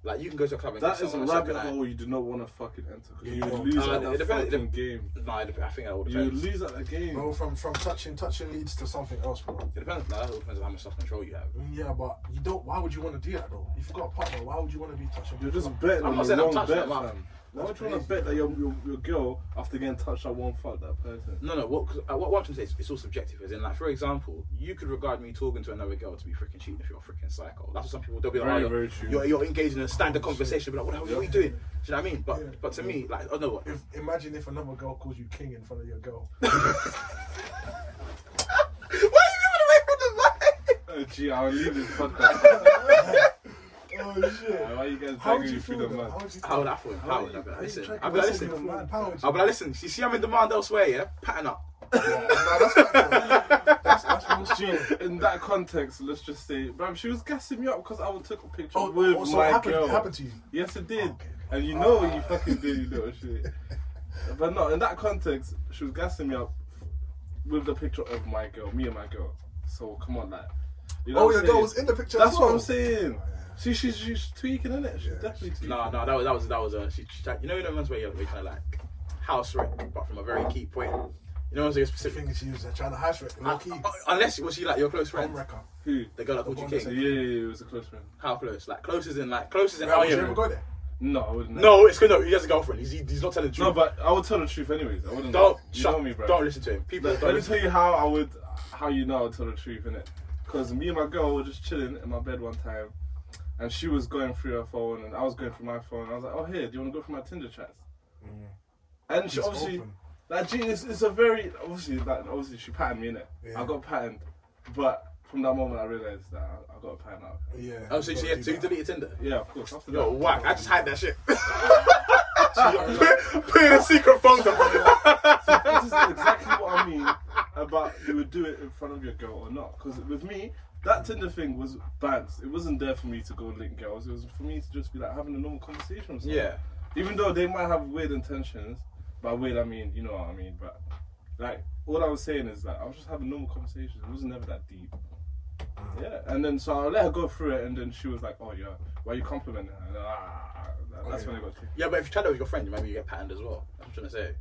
like you can go to a club and That kiss is a someone. rabbit can I. hole you do not want to fucking enter because you you would lose Uh, at it that depends- fucking game. No, it I think that all You would lose at that game. Bro, from from touching, touching leads to something else, bro. It depends. No, that all depends on how much self control you have. Yeah, but you don't. Why would you want to do that though? If you've got a partner, why would you want to be touching? You're just people? betting I'm not saying I'm touching bet, them up. fam. Why That's would you want to bet that your, your your girl after getting touched that won't fuck that person? No, no. What, 'cause, uh, what, what I'm trying to say is it's all subjective. As in, like, for example, you could regard me talking to another girl to be freaking cheating if you're a freaking psycho. That's what some people they'll be like, Very, oh, very you're, true. you're, you're engaged in a standard conversation, but like, what the hell are you doing? Do you know what I mean? But Yeah. but to me, like, oh no, what? If imagine if another girl calls you king in front of your girl. Why are you giving away from the mic? Oh, gee, I'll leave this podcast. oh shit! Why are you guys How would dragging you feel? the though? How would you How would? I feel? How How are would I you- be like, how you listen? trying to I'll be like, listen listen. to the man? How would you I'll be like, listen. You see, I'm in demand elsewhere, yeah. Pattern up. Yeah, no, that's that's that's real in that context, let's just say, bro, she was gassing me up because I took a picture Oh, with oh, so my it happened, girl. it happened to you. Yes, it did. Okay. And you know you ah. fucking did, you little shit. But no, in that context, she was gassing me up with the picture of my girl, me and my girl. So come on, like. You know Oh, your I'm girl was in the picture. That's as what. I'm saying. Oh, yeah. See, she's she's tweaking in it. She's Yeah, definitely tweaking. No, no, that was that was that was a. She, she, you know, the ones where you're, where you're kind of like house wreck, but from a very key point. You know, ones where you're The specific. thing is, she was uh, trying to hash it. Low key. Uh, unless was she like your close friend? Home wrecker. Who? The girl that called you king. Yeah, yeah, yeah, it was a close friend. How close? Like close as in like close as in. Right, oh would you ever go there? No, I wouldn't. No, it's good. No, he has a girlfriend. He's, he, he's not telling the truth. No, but I would tell the truth anyways. I wouldn't. don't you shut me, bro. Don't listen to him. People Let, don't let me tell you how I would, how you know I would tell the truth, innit? Because me and my girl were just chilling in my bed one time, and she was going through her phone, and I was going through my phone. I was like, "Oh, here, do you want to go through my Tinder chats?" And she It's obviously, open. like, gee, it's, it's a very obviously, like, obviously she patterned me in it. Yeah. I got patterned, but from that moment I realized that I, I got a pattern out. Yeah. Oh, so, so, you yeah, gotta you deleted Tinder? Yeah, of course. After Yo, that, whack! I just hide that shit. put, put in a secret phone number. this is exactly what I mean about you would do it in front of your girl or not. Because with me, that Tinder thing was bands. It wasn't there for me to go link girls. It was for me to just be like having a normal conversation with someone. Yeah. Even though they might have weird intentions, by weird I mean you know what I mean. But like all I was saying is that I was just having normal conversations. It wasn't never that deep. Yeah, and then so I let her go through it, and then she was like, "Oh yeah, why you complimenting her?" And ah, that- that's Okay. when it got Yeah, but if you try that with your friend, maybe you get patterned as well. I'm trying to say.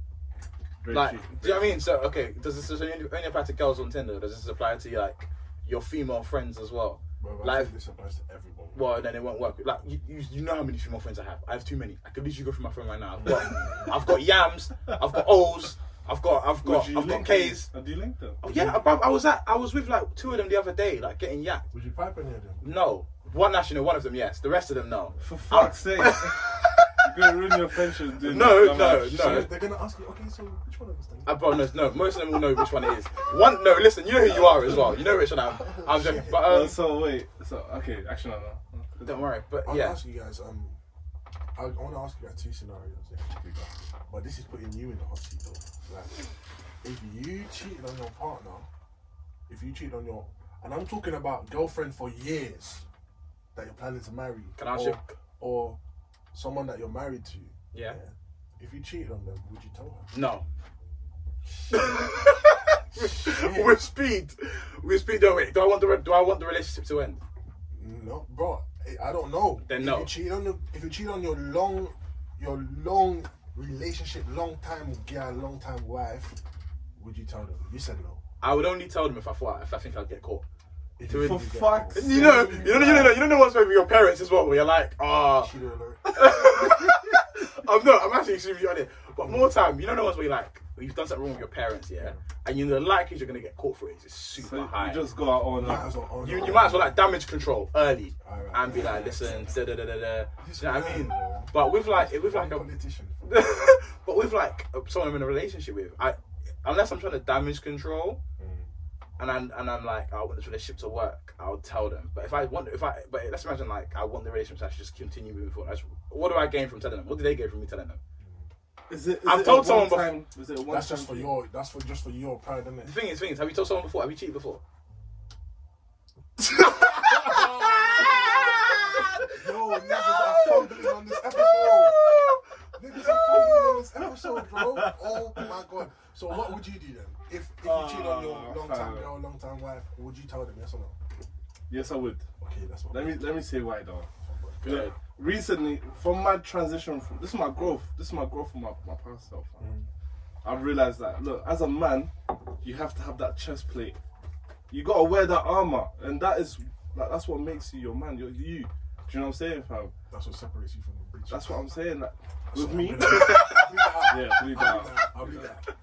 very Like, cheap. do you know what I mean? So, okay, does this only apply to girls on Tinder? Does this apply to like your female friends as well? Bro, I Like- this applies to everyone. Well, then it won't work. Like, you, you, you know how many female friends I have. I have too many. I could literally go through my phone right now. I've got, I've got yams. I've got O's. I've got, I've got, I've got K's. them? Oh, uh, do you link them? Oh, yeah, bruv, I was at, I was with like two of them the other day, like getting yacked. Would you pipe any of them? No, one national, one of them, yes. The rest of them, no. For fuck's sake, gonna ruin your friendship. Doing No, that. no, no. They're gonna ask you, okay, so which one of us then? Uh, bro, no, no, most of them will know which one it is. One, no, listen, you know who you are as well. You know which one I'm. I'm joking, but Uh, um, so wait, so okay, actually no, no. don't worry. But I'll yeah, ask you guys. Um, I, I want to ask you guys two scenarios. Yeah, but this is putting you in the hot seat though. Like, if you cheated on your partner, if you cheated on your, and I'm talking about girlfriend for years that you're planning to marry, Can I ask or, you- or someone that you're married to. yeah, If you cheated on them, would you tell her? no. with speed, with speed. No, wait. Do I want the re- do I want the relationship to end? No, bro. I- don't know. Then if no. You cheat on your, if you cheat on your long, your long relationship, long time girl, long time wife, would you tell them? You said no. I would only tell them if I thought if I think I'd get caught. If To you For think you get fuck's caught. You know, you know, you know, you know, the ones with your parents as well, where you're like, ah, alert. I'm not. I'm actually extremely on it. But more time, you know, the ones where you're like, you've done something wrong with your parents, yeah, and you know the likelihood you're gonna get caught for it is super So high. you just go out on. Might well You, you might as well like damage control early Alright, and be yeah, like, listen, da da da da da. You know what I mean? bro. But with like, with like a, politician. but with like someone I'm in a relationship with, I unless I'm trying to damage control, and I'm and I'm like, I want this relationship to work, I'll tell them. But if I want, if I, but let's imagine like I want the relationship to actually just continue moving forward. Just- what do I gain from telling them? What do they gain from me telling them? Is it? Is I've it told a someone one-time- Is it a one That's just for time your. That's for just for your pride, isn't it? The thing is, thing is, have you told someone before? Have you cheated before? Yo, niggas are fumbling on this episode. Niggas are fumbling on this episode, bro. Oh my god. So what would you do then? If if you cheat on your Ah, long time girl, long time wife, would you tell them yes or no? Yes, I would. Okay, that's what. Let me let me say why though. Look, recently, from my transition, from this is my growth. This is my growth from my, my past self. man. I've realized that look, as a man, you have to have that chest plate. You gotta wear that armor, and that is like that's what makes you your man. You're you. Do you know what I'm saying, fam? That's what separates you from the. That's what I'm saying. Like, with So me, I'm gonna- I'll yeah, bleed out. I'll be that.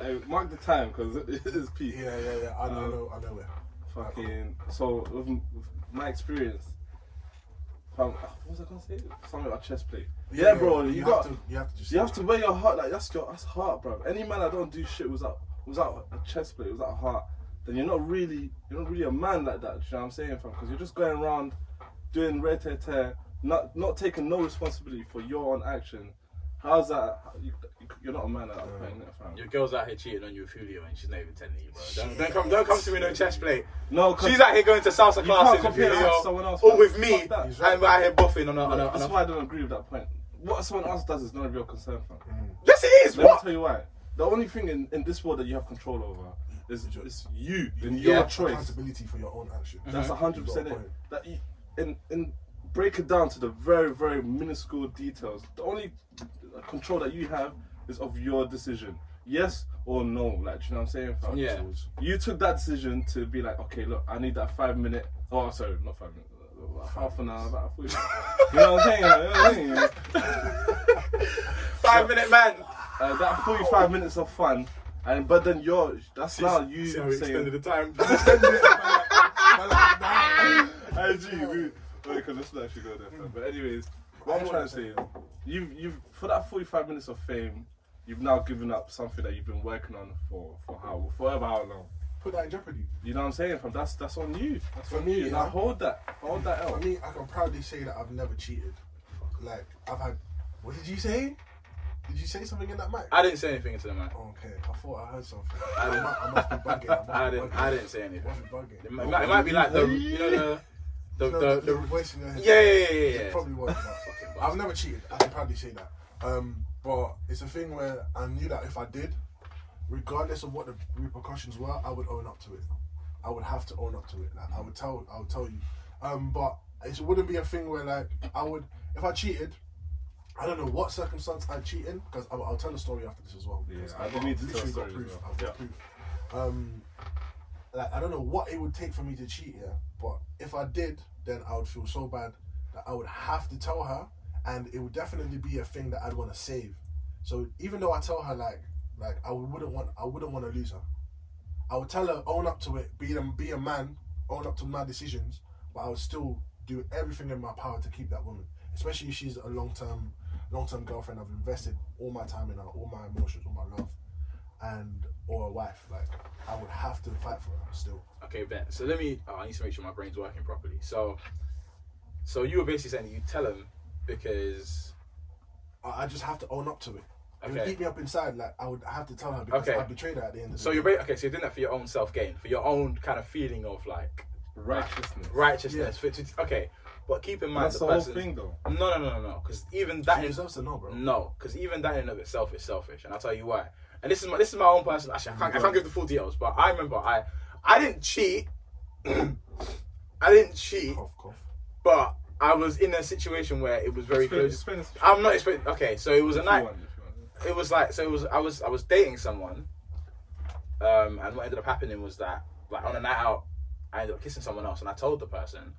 Hey, mark the time because it is peak. Yeah, yeah, yeah. I know, I Um, know, I know where. Fucking. So with, with my experience, fam, what was I gonna say? Something about chest plate. Yeah, bro. You, got. have to. You have to just. You have to wear your heart like that's your that's heart, bro. Any man that don't do shit without without a chest plate, without a heart, then you're not really you're not really a man like that. Do you know what I'm saying, fam? Because you're just going around doing red tear tear, not not taking no responsibility for your own action. How's that? You, you're not a man at that point, fam. Your girl's out here cheating on you with Julio, and she's not even telling you, bro. Don't, don't come, don't come to me no chest plate. No, She's out here going to salsa classes with that Julio, to someone else. or man. with me, Fuck that. He's right. and we're out here buffing on a, on a, on That's a why I don't agree with that point. What someone else does is not of your concern, fam. Mm. Yes, it is. Let me What? tell you why. The only thing in, in this world that you have control over is, is you and your choice. Accountability for your own actions. That's mm-hmm. a hundred percent it. a. That you, in in break it down to the very very minuscule details. The only control that you have is of your decision. Yes or no. Like, you know what I'm saying? fam? Yeah. You took that decision to be like, okay, look, I need that five minute. Oh, sorry, not five minutes. about Half an hour, about 40 You know what I'm saying? You know what I'm saying? Five minute man. Uh, that 45 minutes of fun, and but then you're that's now you See how we saying. extended the time. Hey, G, we, wait, because let's not actually go there. fam. But anyways, what I'm trying to say is, you've you've for that 45 minutes of fame, you've now given up something that you've been working on for for how forever how long. Put that in jeopardy. You know what I'm saying? Fam? That's that's on you. That's For on me, you. Now yeah. hold that, hold that For out. me, I can proudly say that I've never cheated. Like I've had. What did you say? Did you say something in that mic? I didn't say anything into the man. Okay, I thought I heard something. I I, didn't- must, I must be bugging. I, I didn't. bugging. I didn't say I anything. must be bugging. It might, it might- it might be like the you know the the You know, the, the, the, voice in your head. yeah yeah yeah yeah. It yeah. probably was. but I've never cheated. I can proudly say that. Um, but it's a thing where I knew that if I did, regardless of what the repercussions were, I would own up to it. I would have to own up to it. Like I would tell, I would tell you. Um, but it wouldn't be a thing where like I would if I cheated. I don't know what circumstance I'd cheat in because I'll, I'll tell the story after this as well. Yeah, I I've do need to tell literally got stories proof. as well. I've got Yeah. proof. Um, like I don't know what it would take for me to cheat, yeah. But if I did, then I would feel so bad that I would have to tell her, and it would definitely be a thing that I'd want to save. So even though I tell her like like I wouldn't want I wouldn't want to lose her. I would tell her own up to it, be a be a man, own up to my decisions, but I would still do everything in my power to keep that woman, especially if she's a long term long term girlfriend. I've invested all my time in her, all my emotions, all my love, and or a wife. Like I would have to fight for her still. Okay, bet. So let me. Oh, I need to make sure my brain's working properly. So, so you were basically saying you tell him because I, I just have to own up to it. It would Okay. keep me up inside. Like I would have to tell her because Okay. I betrayed her at the end of the so day. you're ba- okay. So you're doing that for your own self gain, for your own kind of feeling of like Righteousness. righteousness. For, to, okay, but keep in mind That's the the whole person. thing, though. No, no, no, no, no. Because even that She is deserves to know, bro. no. Because even that in of itself is selfish, and I'll tell you why. And this is my this is my own personal. Actually, I can't, I can't give the full details, but I remember I I didn't cheat. I didn't cheat, Cough, cough. but I was in a situation where it was very Explain- close. explain this- I'm not expecting. Okay, so it was a If you night. want, if you want. It was like so. It was I was I was dating someone, um, and what ended up happening was that like on a night out, I ended up kissing someone else, and I told the person.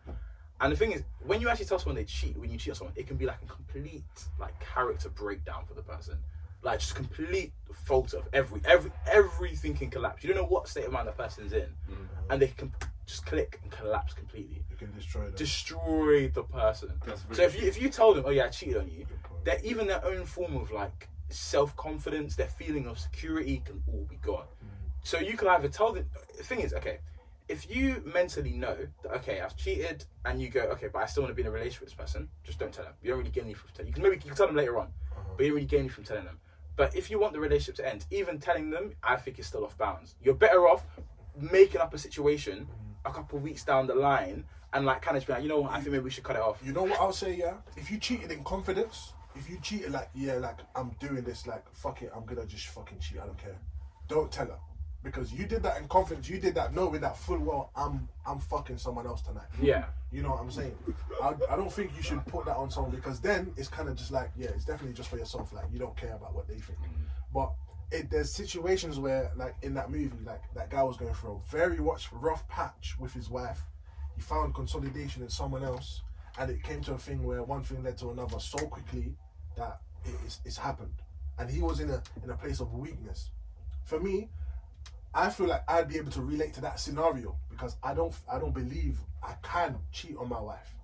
And the thing is, when you actually tell someone they cheat, when you cheat on someone, it can be like a complete like character breakdown for the person, like just complete fault of every every everything can collapse. You don't know what state of mind the person's in, mm. and they can just click and collapse completely You can destroy them. destroy the person. That's So if you if you told them, oh yeah, I cheated on you, Good point. that even their own form of like self confidence, their feeling of security can all be gone. Mm. So you can either tell them. The thing is, okay, if you mentally know that okay, I've cheated, and you go, okay, but I still want to be in a relationship with this person, just don't tell them. You don't really gain anything from telling. You can maybe you can tell them later on, uh-huh. but you don't really gain anything from telling them. But if you want the relationship to end, even telling them, I think is still off bounds. You're better off making up a situation a couple weeks down the line and like kind of be like, you know what, I think maybe we should cut it off. You know what I'll say, yeah? If you cheated in confidence, if you cheated like, yeah, like I'm doing this, like fuck it, I'm gonna just fucking cheat, I don't care. Don't tell her. Because you did that in confidence, you did that knowing that full well I'm I'm fucking someone else tonight. Yeah. You know what I'm saying? I, I don't think you should put that on someone because then it's kind of just like, yeah, it's definitely just for yourself. Like, you don't care about what they think. Mm. But it, there's situations where, like in that movie, like that guy was going through a very much rough patch with his wife. He found consolidation in someone else, and it came to a thing where one thing led to another so quickly that it, it's, it's happened. And he was in a in a place of weakness. For me, I feel like I'd be able to relate to that scenario because I don't I don't believe I can cheat on my wife.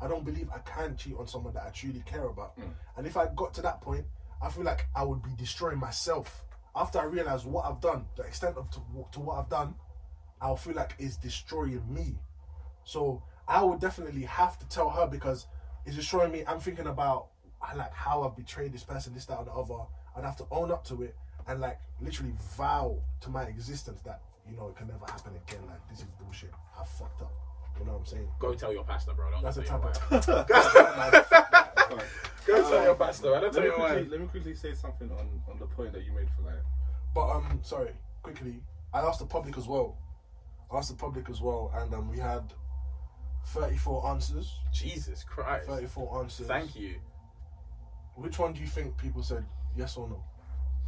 I don't believe I can cheat on someone that I truly care about. Hmm. And if I got to that point, I feel like I would be destroying myself. After I realize what I've done, the extent of to, to what I've done, I'll feel like it's destroying me. So I would definitely have to tell her because it's destroying me. I'm thinking about like how I've betrayed this person, this, that, and the other. I'd have to own up to it and like literally vow to my existence that you know it can never happen again. Like this is bullshit. I fucked up. You know what I'm saying? Go tell your pastor, bro. Don't That's go the tell your type of. Go tell your pastor. I don't Let tell me, your quickly, wife. let me quickly say something on, on the point that you made for like But um, sorry, quickly. I asked the public as well. I asked the public as well, and um, we had 34 answers. Jesus Christ. 34 answers. Thank you. Which one do you think people said yes or no?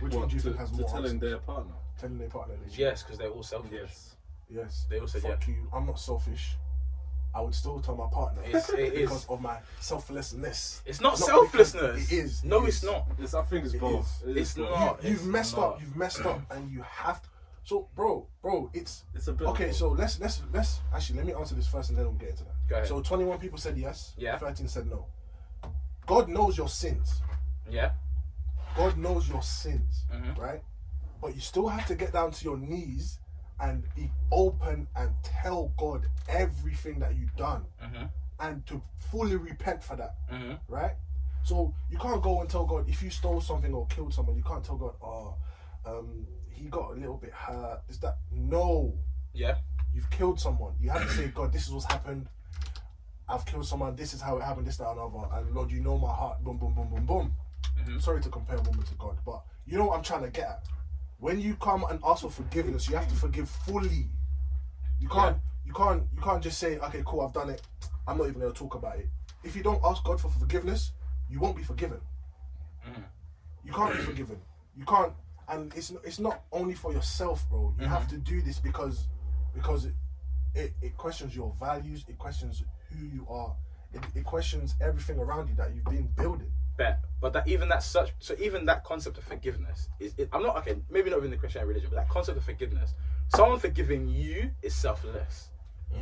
Which what, one do you to, think has to more telling answers? their partner. Telling their partner they. Yes, because they're all selfish. Yes. Yes. They all said Fuck you. I'm not selfish. I would still tell my partner It's- it is. because of my selflessness. It's not, Not selflessness. it is, No, it it's is. not. It's, I think it's It both. is. It It's both. not. you, you've messed not. up. You've messed up, and you have to. So, bro, bro, it's It's a bit. okay. So let's let's let's actually let me answer this first, and then we'll get into that. Go ahead. So 21 people said yes. Yeah. 13 said no. God knows your sins. Yeah. God knows your sins, Mhm. right? But you still have to get down to your knees and be open and tell God everything that you've done Mhm. and to fully repent for that, Mhm. right? So you can't go and tell God if you stole something or killed someone, you can't tell God, oh, um, he got a little bit hurt. Is that no? Yeah. You've killed someone. You have to say, God, this is what's happened. I've killed someone. This is how it happened. This, that, and other. And Lord, you know my heart. Boom, boom, boom, boom, boom. Mhm. Sorry to compare woman to God, but you know what I'm trying to get at. When you come and ask for forgiveness, you have to forgive fully. You can't you can't you can't just say, okay, cool, I've done it. I'm not even gonna talk about it. If you don't ask God for forgiveness, you won't be forgiven. You can't be forgiven. You can't, and it's it's not only for yourself, bro. You have to do this because because it, it it questions your values. It questions who you are. It, it questions everything around you that you've been building. Bet, but that even that such so even that concept of forgiveness is it, I'm not okay maybe not even the Christian religion but that concept of forgiveness someone forgiving you is selfless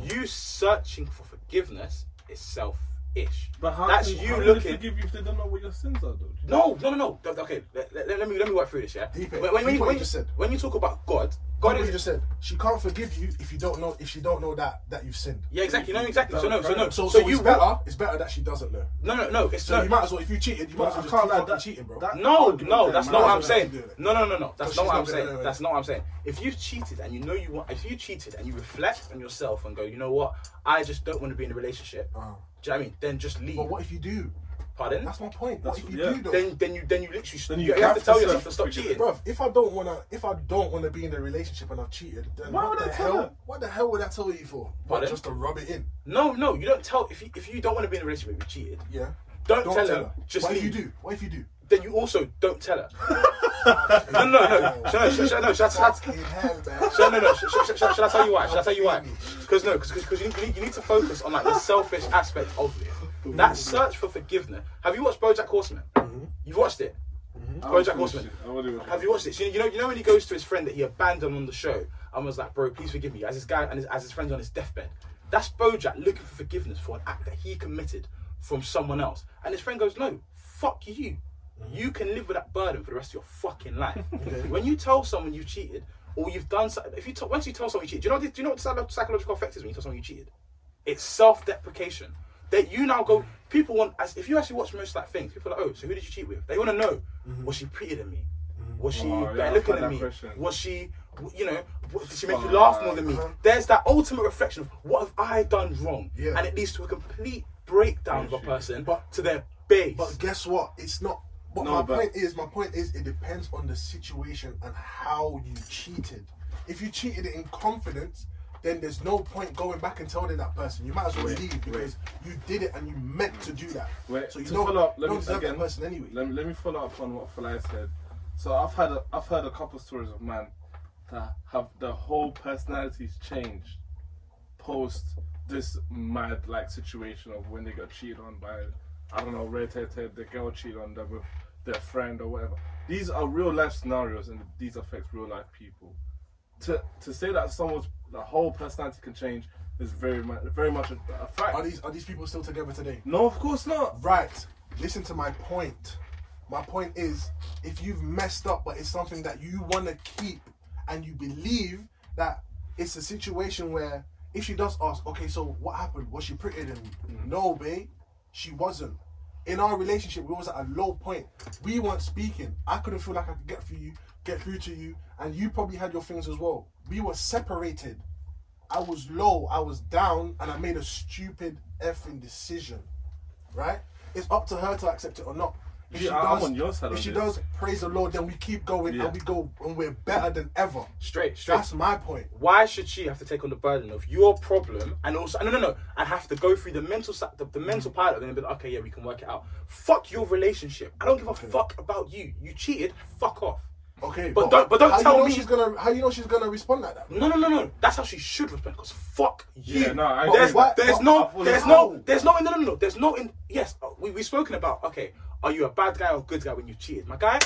you searching for forgiveness is selfish But how that's can, you how can looking they forgive you if they don't know what your sins are, though? no no no no okay let, let- let me let me work through this yeah Deep it. when, when, Deep you, when, you said. when you talk about God God God is just said she can't forgive you if you don't know if she don't know that that you've sinned. yeah exactly no exactly so no so no So, so, so, you it's better. It's better that she doesn't know. no no no it's So no, you might as well if you cheated, you might as well just can't keep that- cheating, bro. that- No, no, there, that's not what I'm Might as well saying. No, no, no, no, that's not what I'm saying. That's not what I'm saying. If you've cheated and you know you want, if you cheated and you reflect on yourself and go, you know what, I just don't want to be in a relationship. Uh, Do you know what I mean? Then just leave. but what if you do? Pardon? That's my point. That's- if you yeah. do though? Then, then you, then you literally, Then you, you have, have to tell yourself to stop cheating. Bruv, if I don't wanna, if I don't wanna be in a relationship and I've cheated, then Why what would the I tell hell? her? What the hell would I tell you for? What, Pardon? just to rub it in? No, no, you don't tell. If you, if you don't want to be in a relationship, you cheated. Yeah. Don't, Don't tell, tell her. her. Just what leave. if you do? What if you do? Then you also don't tell her. no, no, no. Shall, shall, shall, no, shall, shall, Fucking hell, man. Shall, no, no. Shall, shall, shall, shall I tell you why? Shall I tell you why? Because no, because you, need- you need to focus on like the selfish aspect of it. That search for forgiveness. Have you watched BoJack Horseman? Mm-hmm. You've watched it. Mm-hmm. I BoJack Horseman. it. I already watched Have you watched it? So you know, you know when he goes to his friend that he abandoned on the show and was like, "Bro, please forgive me." As his guy and his, as his friend's on his deathbed. That's BoJack looking for forgiveness for an act that he committed from someone else. And his friend goes, "No, fuck you. Mm-hmm. You can live with that burden for the rest of your fucking life." When you tell someone you cheated or you've done something, if you t- once you tell someone you cheated, do you know do you know what psychological effect is when you tell someone you cheated? It's self-deprecation. That you now go. People want. As if you actually watch most like things, people are like, oh, so who did you cheat with? They want to know. Mm-hmm. Was she prettier than me? Mm-hmm. Was she Oh, better I've looking had than me? question. Was she, you know, what, did she make you laugh more than me? Uh-huh. There's that ultimate reflection of what have I done wrong, Yeah. and it leads to a complete breakdown of a person But- to their base. But guess what? It's not. but No, my but- point is, my point is, it depends on the situation and how you cheated. If you cheated in confidence, then there's no point going back and telling that person. You might as well Wait, leave because you did it and you meant to do that. Wait, so you to don't, follow up, let me deserve again. that person anyway. Let me let me follow up on what Falai said. So I've had a, I've heard a couple stories of men that have their whole personalities changed post this mad like situation of when they got cheated on by I don't know red head the girl cheated on them with their friend or whatever. These are real life scenarios and these affect real life people. To to say that someone's the whole personality can change is very much very much a, a fact. Are these are these people still together today? no, of course not. Right. Listen to my point. My point is, if you've messed up, but it's something that you want to keep, and you believe that it's a situation where, if she does ask, okay, so what happened? Was she prettier than me? Mm. No, babe, she wasn't. In our relationship, we was at a low point. We weren't speaking. I couldn't feel like I could get through you, get through to you, and you probably had your things as well. We were separated. I was low, I was down, and I made a stupid effing decision. Right? It's up to her to accept it or not. If Yeah, she I'm does, on your side if she this. does, praise the Lord, then we keep going Yeah. and we go and we're better than ever. straight, straight. That's my point. why should she have to take on the burden of your problem and also no no no and have to go through the mental sa- the, the mental Mm. part of it and be like, okay yeah we can work it out fuck your relationship i don't give a fuck about you you cheated fuck off Okay, But don't- but don't how tell you know me- she's gonna. How do you know she's gonna respond like that? no no no no that's how she should respond because fuck you Yeah, no, I there's, agree. But- there's but- no but- there's no there's no no no no there's no in yes uh, we, we've spoken about okay are you a bad guy or good guy when you cheated my guy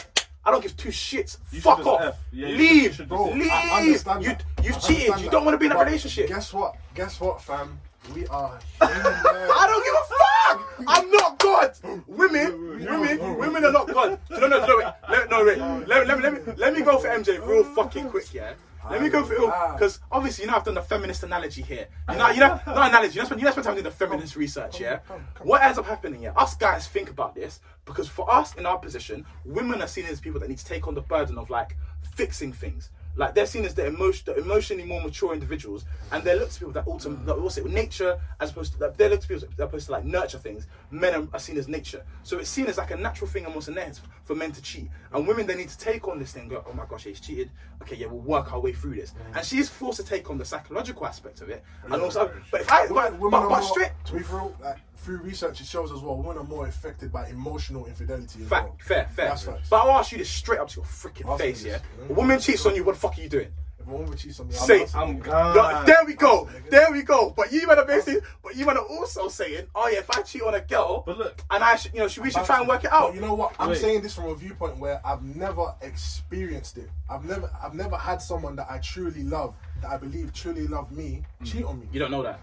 I don't give two shits. You Fuck off. F. Yeah, you should- Leave. you should Bro, Leave. I understand you, that. You've I cheated. understand You don't want to be in a But relationship. Guess what? Guess what, fam? We are. I don't give a fuck. I'm not God. Women, women, women are not God. No, no, no, wait. Let, no, wait. Let, let, me- let me let me go for MJ real fucking quick, yeah. Let me go for it because obviously you know I've done the feminist analogy here. You know, you know, not analogy. You know, spend, you know, spend time doing the feminist research, yeah. What ends up happening, yeah? Us guys think about this because for us in our position, women are seen as people that need to take on the burden of like fixing things. Like they're seen as the emotion, the emotionally more mature individuals, and they're looked to people that also, that it, nature as opposed to, like, they're looked to people that are supposed to like nurture things. Men are, are seen as nature, so it's seen as like a natural thing almost in for men to cheat, and women they need to take on this thing. Go, oh my gosh, he's cheated. Okay, yeah, we'll work our way through this, and she's forced to take on the psychological aspect of it, and also, but if I, but, women but, but straight, to be real, like through research, it shows as well. Women are more affected by emotional infidelity. Fact, well. fair, fair. That's facts. But I'll ask you this straight up to your freaking face, this. yeah? A woman cheats on you, what the fuck are you doing? If a woman cheats on me, Say- I'm, I'm I'm gone. No, there we go, there we go. But you man are basically, but you man are also saying, oh yeah, if I cheat on a girl, But look, and I should, you know, should, we should try and work it out. You know what? I'm Wait. saying this from a viewpoint where I've never experienced it. I've never, I've never had someone that I truly love, that I believe truly love me, hmm. cheat on me. You don't know that.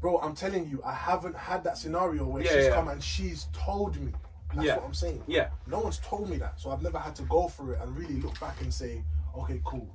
Bro, I'm telling you, I haven't had that scenario where Yeah, she's yeah. come and she's told me. That's Yeah. what I'm saying. Yeah. No one's told me that, so I've never had to go through it and really look back and say, okay, cool.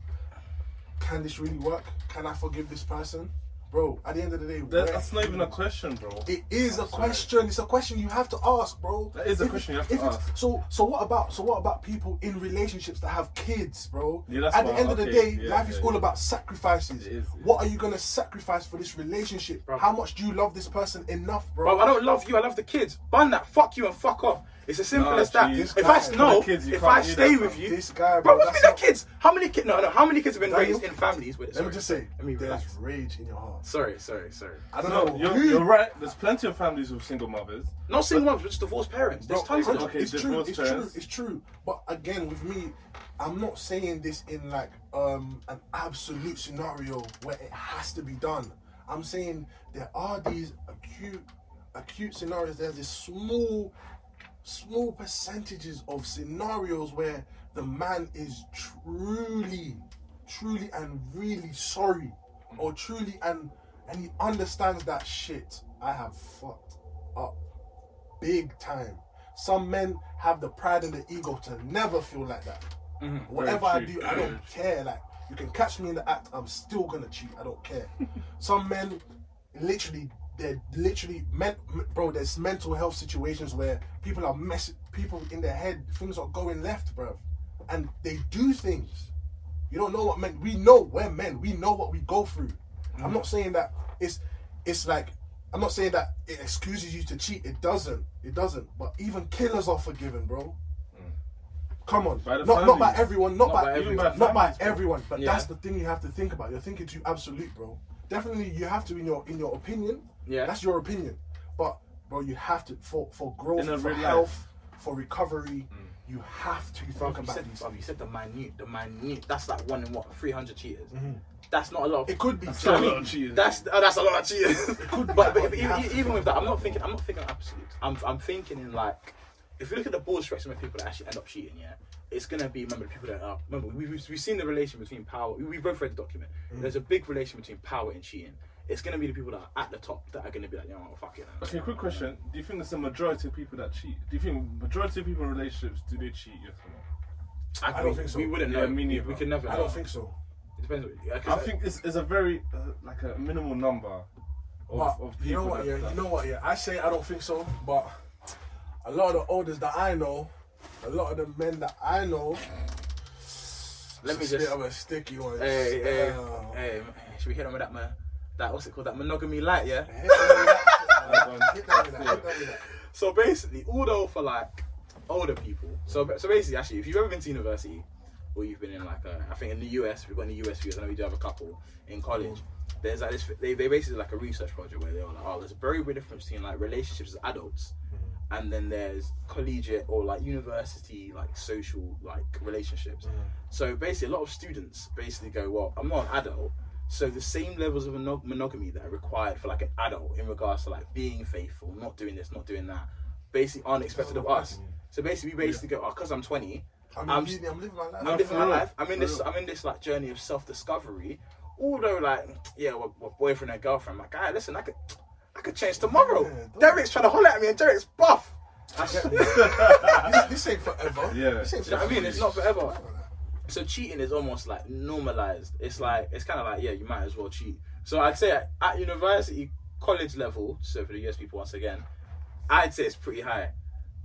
Can this really work? Can I forgive this person? Bro, at the end of the day, that, that's not even a question, bro. it is a question. It's a question you have to ask, bro. That is a If- question you have to ask. So, so what about so what about people in relationships that have kids, bro? Yeah, that's At the end of the okay, day, yeah, life is yeah, all about sacrifices. It is, yeah. What are you gonna sacrifice for this relationship? Bro. How much do you love this person enough, bro? Bro, I don't love you. I love the kids. Bun that. Fuck you and fuck off. It's as simple Nah, as that. geez, if I for no, kids, if I stay with you, This guy, bro, bro, what's that's with the kids? How many kids? No, no. How many kids have been Daniel, raised in families? Wait, Let sorry. me just say, Let me there's relax. rage in your heart. Sorry, sorry, sorry. I don't No, know. you're, you're right. There's plenty of families with single mothers. Not single moms, but just divorced parents. There's Bro, tons of it's- Okay, it's true. It's true. It's true. But again, with me, I'm not saying this in like um an absolute scenario where it has to be done. I'm saying there are these acute, acute scenarios. There's this small, small percentages of scenarios where the man is truly, truly and really sorry, or truly and and he understands that shit. I have fucked up big time. Some men have the pride and the ego to never feel like that. Mm-hmm. Whatever I do, I don't care. Like you can catch me in the act, I'm still gonna cheat. I don't care. Some men, literally, they're literally men, bro. There's mental health situations where people are mess, people in their head, things are going left, bro, and they do things. You don't know what men. We know we're men. We know what we go through. I'm mm. not saying that it's it's like I'm not saying that it excuses you to cheat. It doesn't. It doesn't. But even killers are forgiven, bro. Mm. Come on, By the not not by everyone, not, Not by, by everyone, everyone. not by Families, bro. everyone. But Yeah. that's the thing you have to think about. You're thinking too absolute, bro. Definitely, you have to in your in your opinion. Yeah. that's your opinion. But bro, you have to for for growth, for real health, for recovery. You have to think you about said, these. bro, you said the minute, the minute. That's like one in what, 300 cheaters. Mm-hmm. That's not a lot. Of, It could be. That's so- a lot of cheaters. That's oh, that's a lot of cheaters. could be, but, but, but even, even with that, I'm not thinking. I'm not thinking absolutes. I'm I'm thinking in like, if you look at the broad spectrum of people that actually end up cheating, yeah, it's gonna be remember the people that are. Remember, we, we've we've seen the relation between power. We, we both read the document. Mm. There's a big relation between power and cheating. It's gonna be the people that are at the top that are gonna be like, you know, fuck it. Okay, quick question. Do you think there's a majority of people that cheat? Do you think majority of people in relationships do they cheat? Yes or no? I don't think so. We wouldn't Yeah, know. me we, neither. we could never. I know. don't think so. It depends. Yeah, 'cause I think it's, it's a very uh, like a minimal number of, But of people. you know what? that- Yeah, that- you know what? Yeah, I say I don't think so. But a lot of the oldest that I know, a lot of the men that I know, Let me it's a just. bit of a sticky one. Hey, hey, Uh, hey, should we hit on with that man? That what's it called? That monogamy lite, yeah. So basically, although for like older people, so so basically, actually, if you've ever been to university, or you've been in like a, I think in the US, you've got in the US viewers, I know we do have a couple in college. There's like this, they, they basically like a research project where they're like, oh, there's a very big difference between like relationships as adults, mm-hmm. and then there's collegiate or like university like social like relationships. Mm-hmm. So basically, a lot of students basically go, well, I'm not an adult. So the same levels of monogamy that are required for like an adult in regards to like being faithful, not doing this, not doing that, basically aren't expected of us. So basically, we basically go, oh, because I'm 20, I'm, I'm, living, I'm living my life. I'm living my life. I'm in this. I'm in this like journey of self discovery. Although, like, yeah, we're, we're boyfriend and girlfriend. I'm like, guy, listen, I could, I could change tomorrow. Yeah, Derek's trying to holler at me, and Derek's buff. this, this ain't forever. Yeah. This ain't You know what I mean? It's not forever. Forever. So cheating is almost like normalized. It's like it's kind of like yeah, you might as well cheat. So I'd say at, at university, college level. So for the US people, once again, I'd say it's pretty high.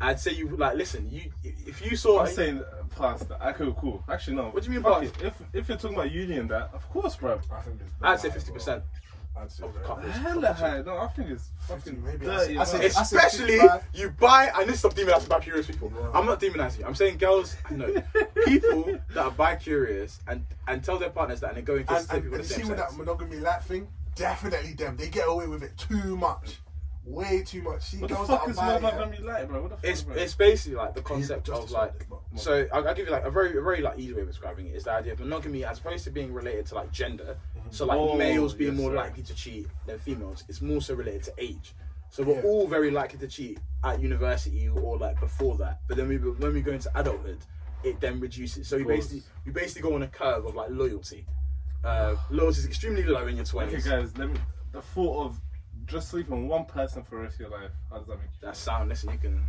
I'd say you like listen. You if you saw I'm saying past that. Okay, cool. Actually, no. What do you mean Fuck past? If if you're talking about uni and that, of course, bro. I think it's I'd say fifty percent bro. I'd say of the. Hella high. No, I think it's fucking maybe. dirty. I say- well. I say Especially 55. you buy and this stop demonizing bi curious people. I'm not demonizing you. I'm saying girls, no, people that are bi curious and and tell their partners that and they go and kiss And, and, people and the see with that monogamy lite thing, definitely them. They get away with it too much, way too much. See What the fuck that is are bi, yeah, monogamy like, bro? What the fuck, It's bro? it's basically like the concept just of like. So I'll, I'll give you like a very a very like easy way of describing it is the idea of monogamy as opposed to being related to like gender. So like Oh, males being yes, more right. likely to cheat than females. It's more so related to age. So we're Yeah. all very likely to cheat at university or like before that. But then we when we go into adulthood, it then reduces. So you basically you basically go on a curve of like loyalty. Uh, loyalty is extremely low in your twenties. Okay, twenties. guys. Let me. The thought of just sleeping with one person for the rest of your life. How does that make you? That sound. Listen, you can.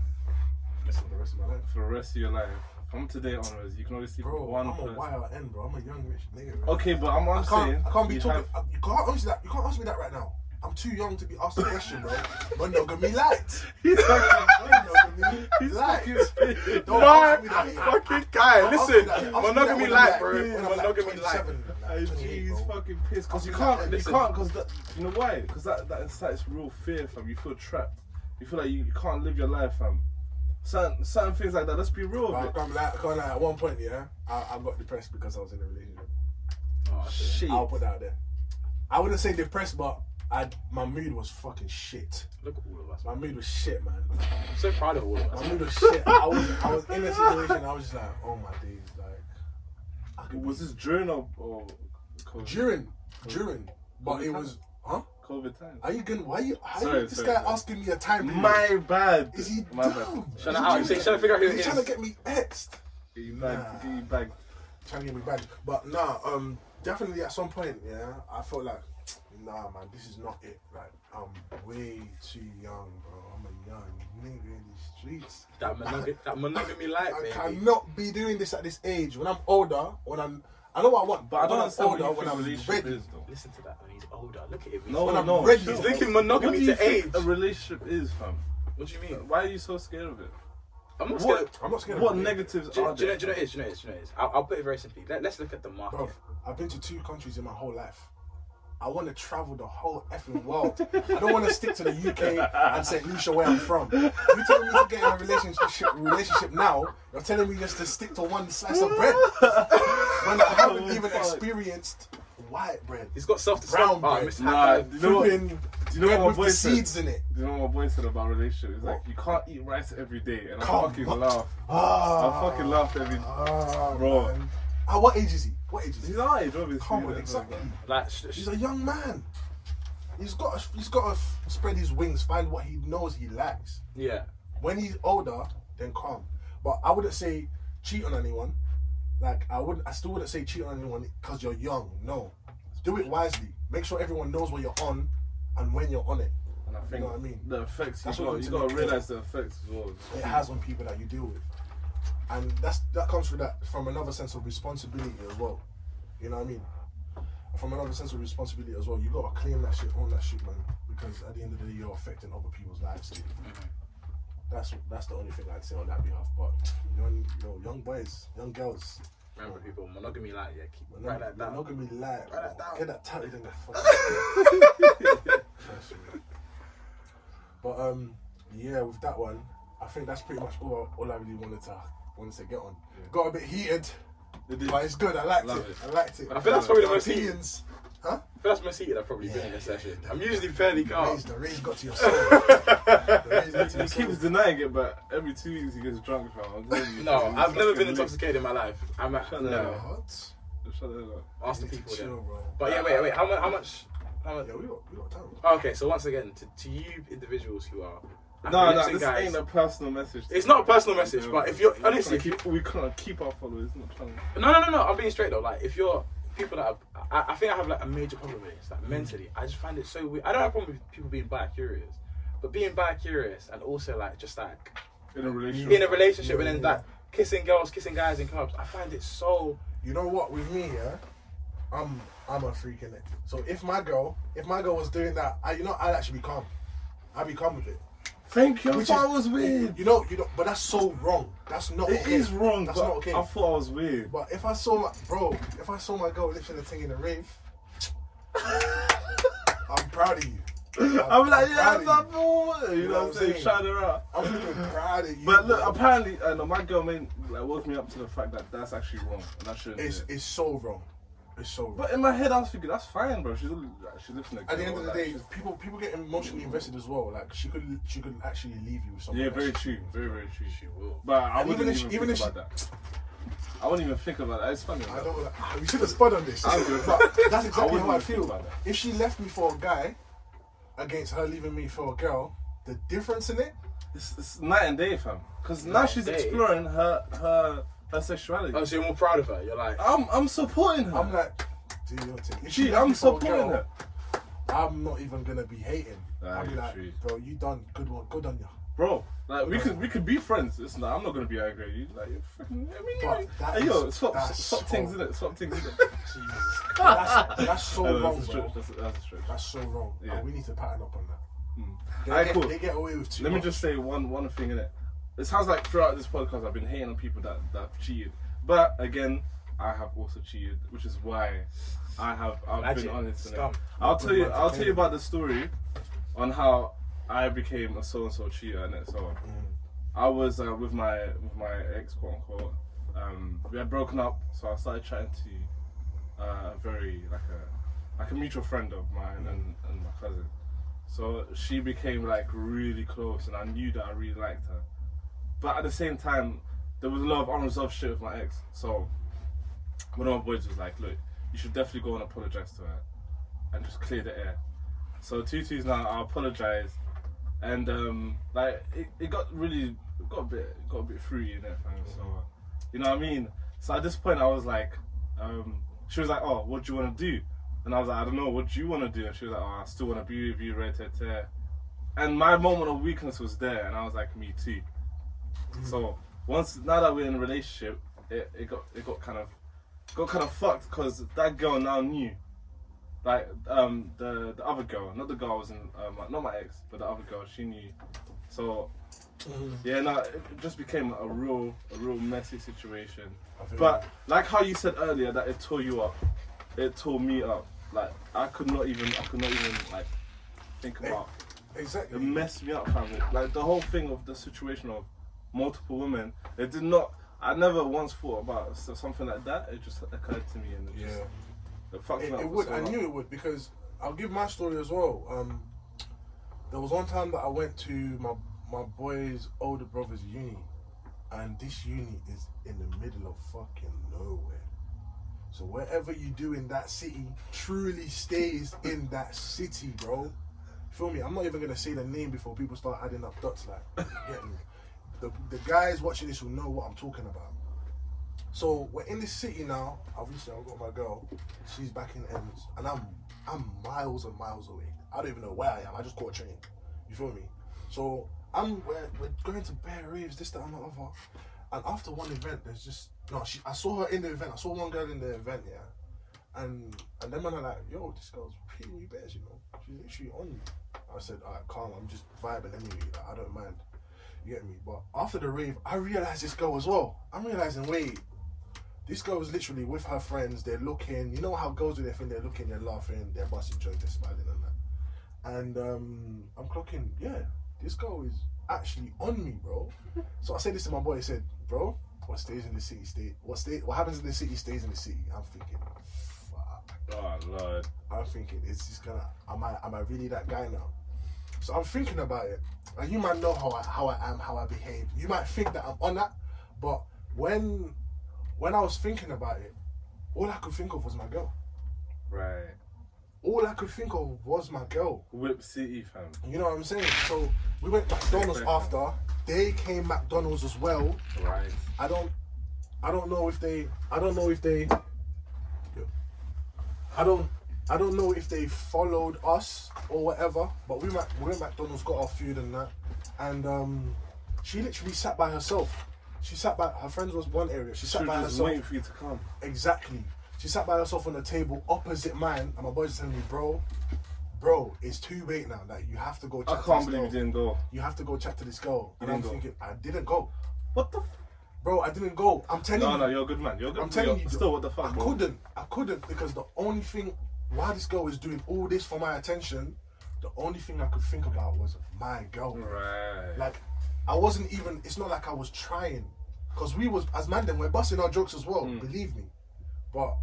Listen. For the rest of my life. For the rest of your life, from today onwards, you can only sleep Bro, with one I'm person. a YRN, bro. I'm a young rich nigga. Bro. Okay, but I'm, I'm I can't, saying I can't be you talking. have- You can't ask me that. You can't ask me that right now. I'm too young to be asked the question, bro. Monogamy lite. He's fucking. Monogamy He's lite. fucking. Don't No, ask me that fucking guy. Listen, that- ask me that monogamy lite, bro. I'm Monogamy lite. 27, like Hey, 28, He's fucking pissed because you can't. You can't because. You know why? Because that that incites real fear, fam. You feel trapped. You feel like you, you can't live your life, fam. Certain certain things like that. Let's be real. But I with it. can't lie, I can't lie. At one point, yeah, I, I got depressed because I was in a relationship. Oh, shit. Shit. I'll put that out there. I wouldn't say depressed, but I my mood was fucking shit. Look at all of us. My mood was shit, man. I'm so proud of all of us. My mood was shit. I was I was in a situation. I was just like, oh my days, like. Was this during or, or COVID? during during, but it was huh? COVID time? Are you gonna? Why you? How Sorry, you this sorry, guy sorry. asking me a time? period? My bad. Is he My dumb? bad. He up. He's trying to figure out who is trying to get me exed? You bagged. Nah. You bagged. trying to get me back. But nah, um, definitely at some point, yeah, I felt like, nah, man, this is not it. Like, I'm way too young, bro. I'm a young nigga in the streets. That, monog- that monogamy lite, I baby. cannot be doing this at this age. When I'm older, when I'm, I know what I want, But I don't when I'm understand what older, you when think I'm relationship ready. is, though. Listen to that when he's older. Look at him. He's No, When I'm no. ready. He's linking What monogamy do you to age. a relationship is, fam? What do you mean? Why are you so scared of it? I'm not What- scared. I'm not scared. What of it. negatives Do, are do you know? there? Do you know what it is? Do you know what it is? Do you know what it is? I'll, I'll put it very simply. Let, let's look at the market. Bro, I've been to two countries in my whole life. I want to travel the whole effing world. I don't want to stick to the UK and St. Lucia where I'm from. You telling me to get in a relationship relationship now? You're telling me just to stick to one slice of bread when I haven't Oh, even experienced white bread. He's got self Brown. Oh, bread. Mr. Nah, do you know what? Do you know what my boy said? seeds in it. Do you know what my boy said about relationship? It's like you can't eat rice every day, and I Come fucking on. laugh. Ah, I fucking laughed every. ah, Bro. man. Ah, what age is he? What age is he? He's our age, obviously. Come on, exactly. Like, sh- sh- He's a young man. He's got to, he's got to f- spread his wings, find what he knows he likes. yeah. When he's older, then calm. But I wouldn't say cheat on anyone. Like I wouldn't, I still wouldn't say cheat on anyone because you're young. No, do it wisely. Make sure everyone knows what you're on and when you're on it. And I think know what I mean? the effects you That's got, what you got to realize the effects as well. It has on people that you deal with, and that's that comes from that from another sense of responsibility as well. You know what I mean? From another sense of responsibility as well, you gotta claim that shit, own that shit, man. Because at the end of the day, you're affecting other people's lives too. That's that's the only thing I'd say on that behalf. But young, you know, young boys, young girls, Remember, people, monogamy lite. Yeah, keep we're write that down. be live. Write that down. Get that tatted in the me. but um, yeah, with that one, I think that's pretty much all, all I really wanted to wanted to get on. Got a bit heated, but it's good. I liked it. it. I liked it. I feel that's probably the most heated. Huh? That's most heated I've probably been in a session. I'm usually fairly calm. The raise got to your soul. the raise got to He your soul. keeps denying it, but every two weeks he gets drunk, No, I've never been intoxicated in my life. I'm at, Shut no. What? lit. Shut the. Ask the people chill, bro. But yeah, wait, wait. How much? How much? How much? Yeah, we got, we got time. Oh, okay, so once again, to, to you individuals who are No, no, this guys, ain't a personal message. It's not a personal message, but if you're- honestly, keep, we can't keep our followers. It's not. No, no, no, no. I'm being straight though. Like, if you're people that are, I, I think I have like a major problem with this. Like mm. mentally, I just find it so weird. I don't have a problem with people being bi curious, but being bi curious and also like just like in a relationship. in a relationship and then Yeah. like kissing girls, kissing guys in clubs. I find it so. You know what? With me, yeah, I'm I'm a freak in it. So if my girl, if my girl was doing that, I you know I'd actually be calm. I'd be calm with it. Thank you. Thought is- I was weird. You know, you know, but that's so wrong. That's not. It okay. is wrong, That's not okay. I thought I was weird. But if I saw my bro, if I saw my girl lifting the thing in the rave, I'm proud of you. I'm like, yeah, proud I'm not for You know what I'm saying? saying? Shout her out. I'm proud of you. But look, bro. apparently, uh, no, my girl made, like, woke me up to the fact that that's actually wrong, and I shouldn't. it's it. it's so wrong. It's so wrong. But in my head, I was thinking that's fine, bro. She's she's lifting a At the end of the like, day, people people get emotionally invested as well. Like she could she could actually leave you with something. yeah, very true, very very true. She will. But I And wouldn't even even, if she- even think if she- about that. I wouldn't even think about that. It's funny. I don't. Like, ah, we should have spun on this. I don't give a fuck. that's exactly wouldn't how I feel. about that. If she left me for a guy, against her leaving me for a girl, the difference in it, It's, it's night and day, fam. Because now she's day. exploring her her her sexuality. Oh, so you're more proud of her. You're like, I'm I'm supporting her. I'm like, do your thing. If Gee, I'm me for a supporting her. I'm not even gonna be hating. Ah, I'll be like, true. bro, you done good one, good on you. Bro, like we could we could be friends. It's not, I'm not gonna be angry at you. Like, you're fucking, I mean, But you- that hey, yo, is- swap, swap so- things in it. Swap things in it. Jesus. that's, that's so No, wrong, that's a bro. That's a, that's a stretch. That's so wrong. Yeah. And we need to pattern up on that. They, Alright, get, cool. they get away with too Let me just say one one thing in it. It sounds like throughout this podcast I've been hating on people that that have cheated, but again, I have also cheated, which is why I have I've Magic. been honest in it. Scum. I'll tell you I'll tell you about the story on how I became a so and so cheater and. So Mm. I was uh, with my with my ex quote unquote. Um, we had broken up, so I started chatting to uh, a very like a like a mutual friend of mine and, and my cousin. So she became like really close, and I knew that I really liked her. But at the same time, there was a lot of unresolved shit with my ex. So one of my boys was like, "Look, you should definitely go and apologize to her, and just clear the air." So Tutu's now I apologize, and um, like it, it got really got a bit got a bit fruity in it, fam. So you know what I mean. So at this point, I was like, um, she was like, "Oh, what do you want to do?" And I was like, "I don't know. What do you want to do?" And she was like, "Oh, I still want to be with you, tear." And my moment of weakness was there, and I was like, "Me too." So once now that we're in a relationship, it, it got it got kind of got kind of fucked because that girl now knew, like um the the other girl, not the girl I was in, um, not my ex, but the other girl, she knew. So Mm. yeah, no, it just became a real a real messy situation. I feel But like how you said earlier that it tore you up, it tore me up. Like I could not even I could not even like think Hey, about exactly. it messed me up, family. Like the whole thing of the situation of multiple women, it did not. I never once thought about so- something like that. It just occurred to me, and it yeah. just it fucked It, me up. it would. so I long. knew it would because I'll give my story as well. Um, there was one time that I went to my my boy's older brother's uni, and this uni is in the middle of fucking nowhere. So whatever you do in that city truly stays in that city, bro. Feel me? I'm not even gonna say the name before people start adding up dots. Like, get me? The the guys watching this will know what I'm talking about. So we're in this city now. Obviously, I've got my girl. She's back in Ends, and I'm I'm miles and miles away. I don't even know where I am. I just caught a train. You feel me? So I'm we're, we're going to Bear Raves, this, that, and the other. And after one event, there's just no. She, I saw her in the event. I saw one girl in the event, yeah. And and then when I'm like, yo, this girl's pretty new bears, you know. She's literally on you. I said, alright, calm. I'm just vibing anyway. Like, I don't mind. You get me? But after the rave, I realized this girl as well. I'm realizing, wait, this girl was literally with her friends. They're looking. You know how girls do their thing. They're looking. They're laughing. They're busting jokes. They're smiling and that. And um, I'm clocking. Yeah, this girl is actually on me, bro. so I said this to my boy. I said, bro, what stays in the city stay. What stay? What happens in the city stays in the city. I'm thinking, fuck. Oh lord. I'm thinking, it's just gonna. Am I? Am I really that guy now? So I'm thinking about it. And you might know how I how I am, how I behave. You might think that I'm on that, but when when I was thinking about it, all I could think of was my girl. Right. All I could think of was my girl. Whip City, fam. You know what I'm saying? So we went McDonald's after. They came McDonald's as well. Right. I don't I don't know if they I don't know if they I don't I don't know if they followed us or whatever, but we went, we went McDonald's, got our food and that, and um, she literally sat by herself. She sat by her friends was one area. She She sat was by herself. waiting for you to come. Exactly. She sat by herself on the table opposite mine, and my boys telling me, bro, bro, it's too late now. Like you have to go. Chat I can't believe you didn't go. You have to go chat to this girl. You And I'm didn't go. thinking, I didn't go, What the? F- bro. I didn't go. I'm telling no, you. no, no, you're a good man. You're a good. Man. I'm telling you're, you. Still, what the fuck, I bro? couldn't. I couldn't because the only thing why this girl was doing all this for my attention, the only thing I could think about was my girl. Right. Like, I wasn't even. It's not like I was trying, because we was as man then we're busting our jokes as well. Hmm. Believe me, but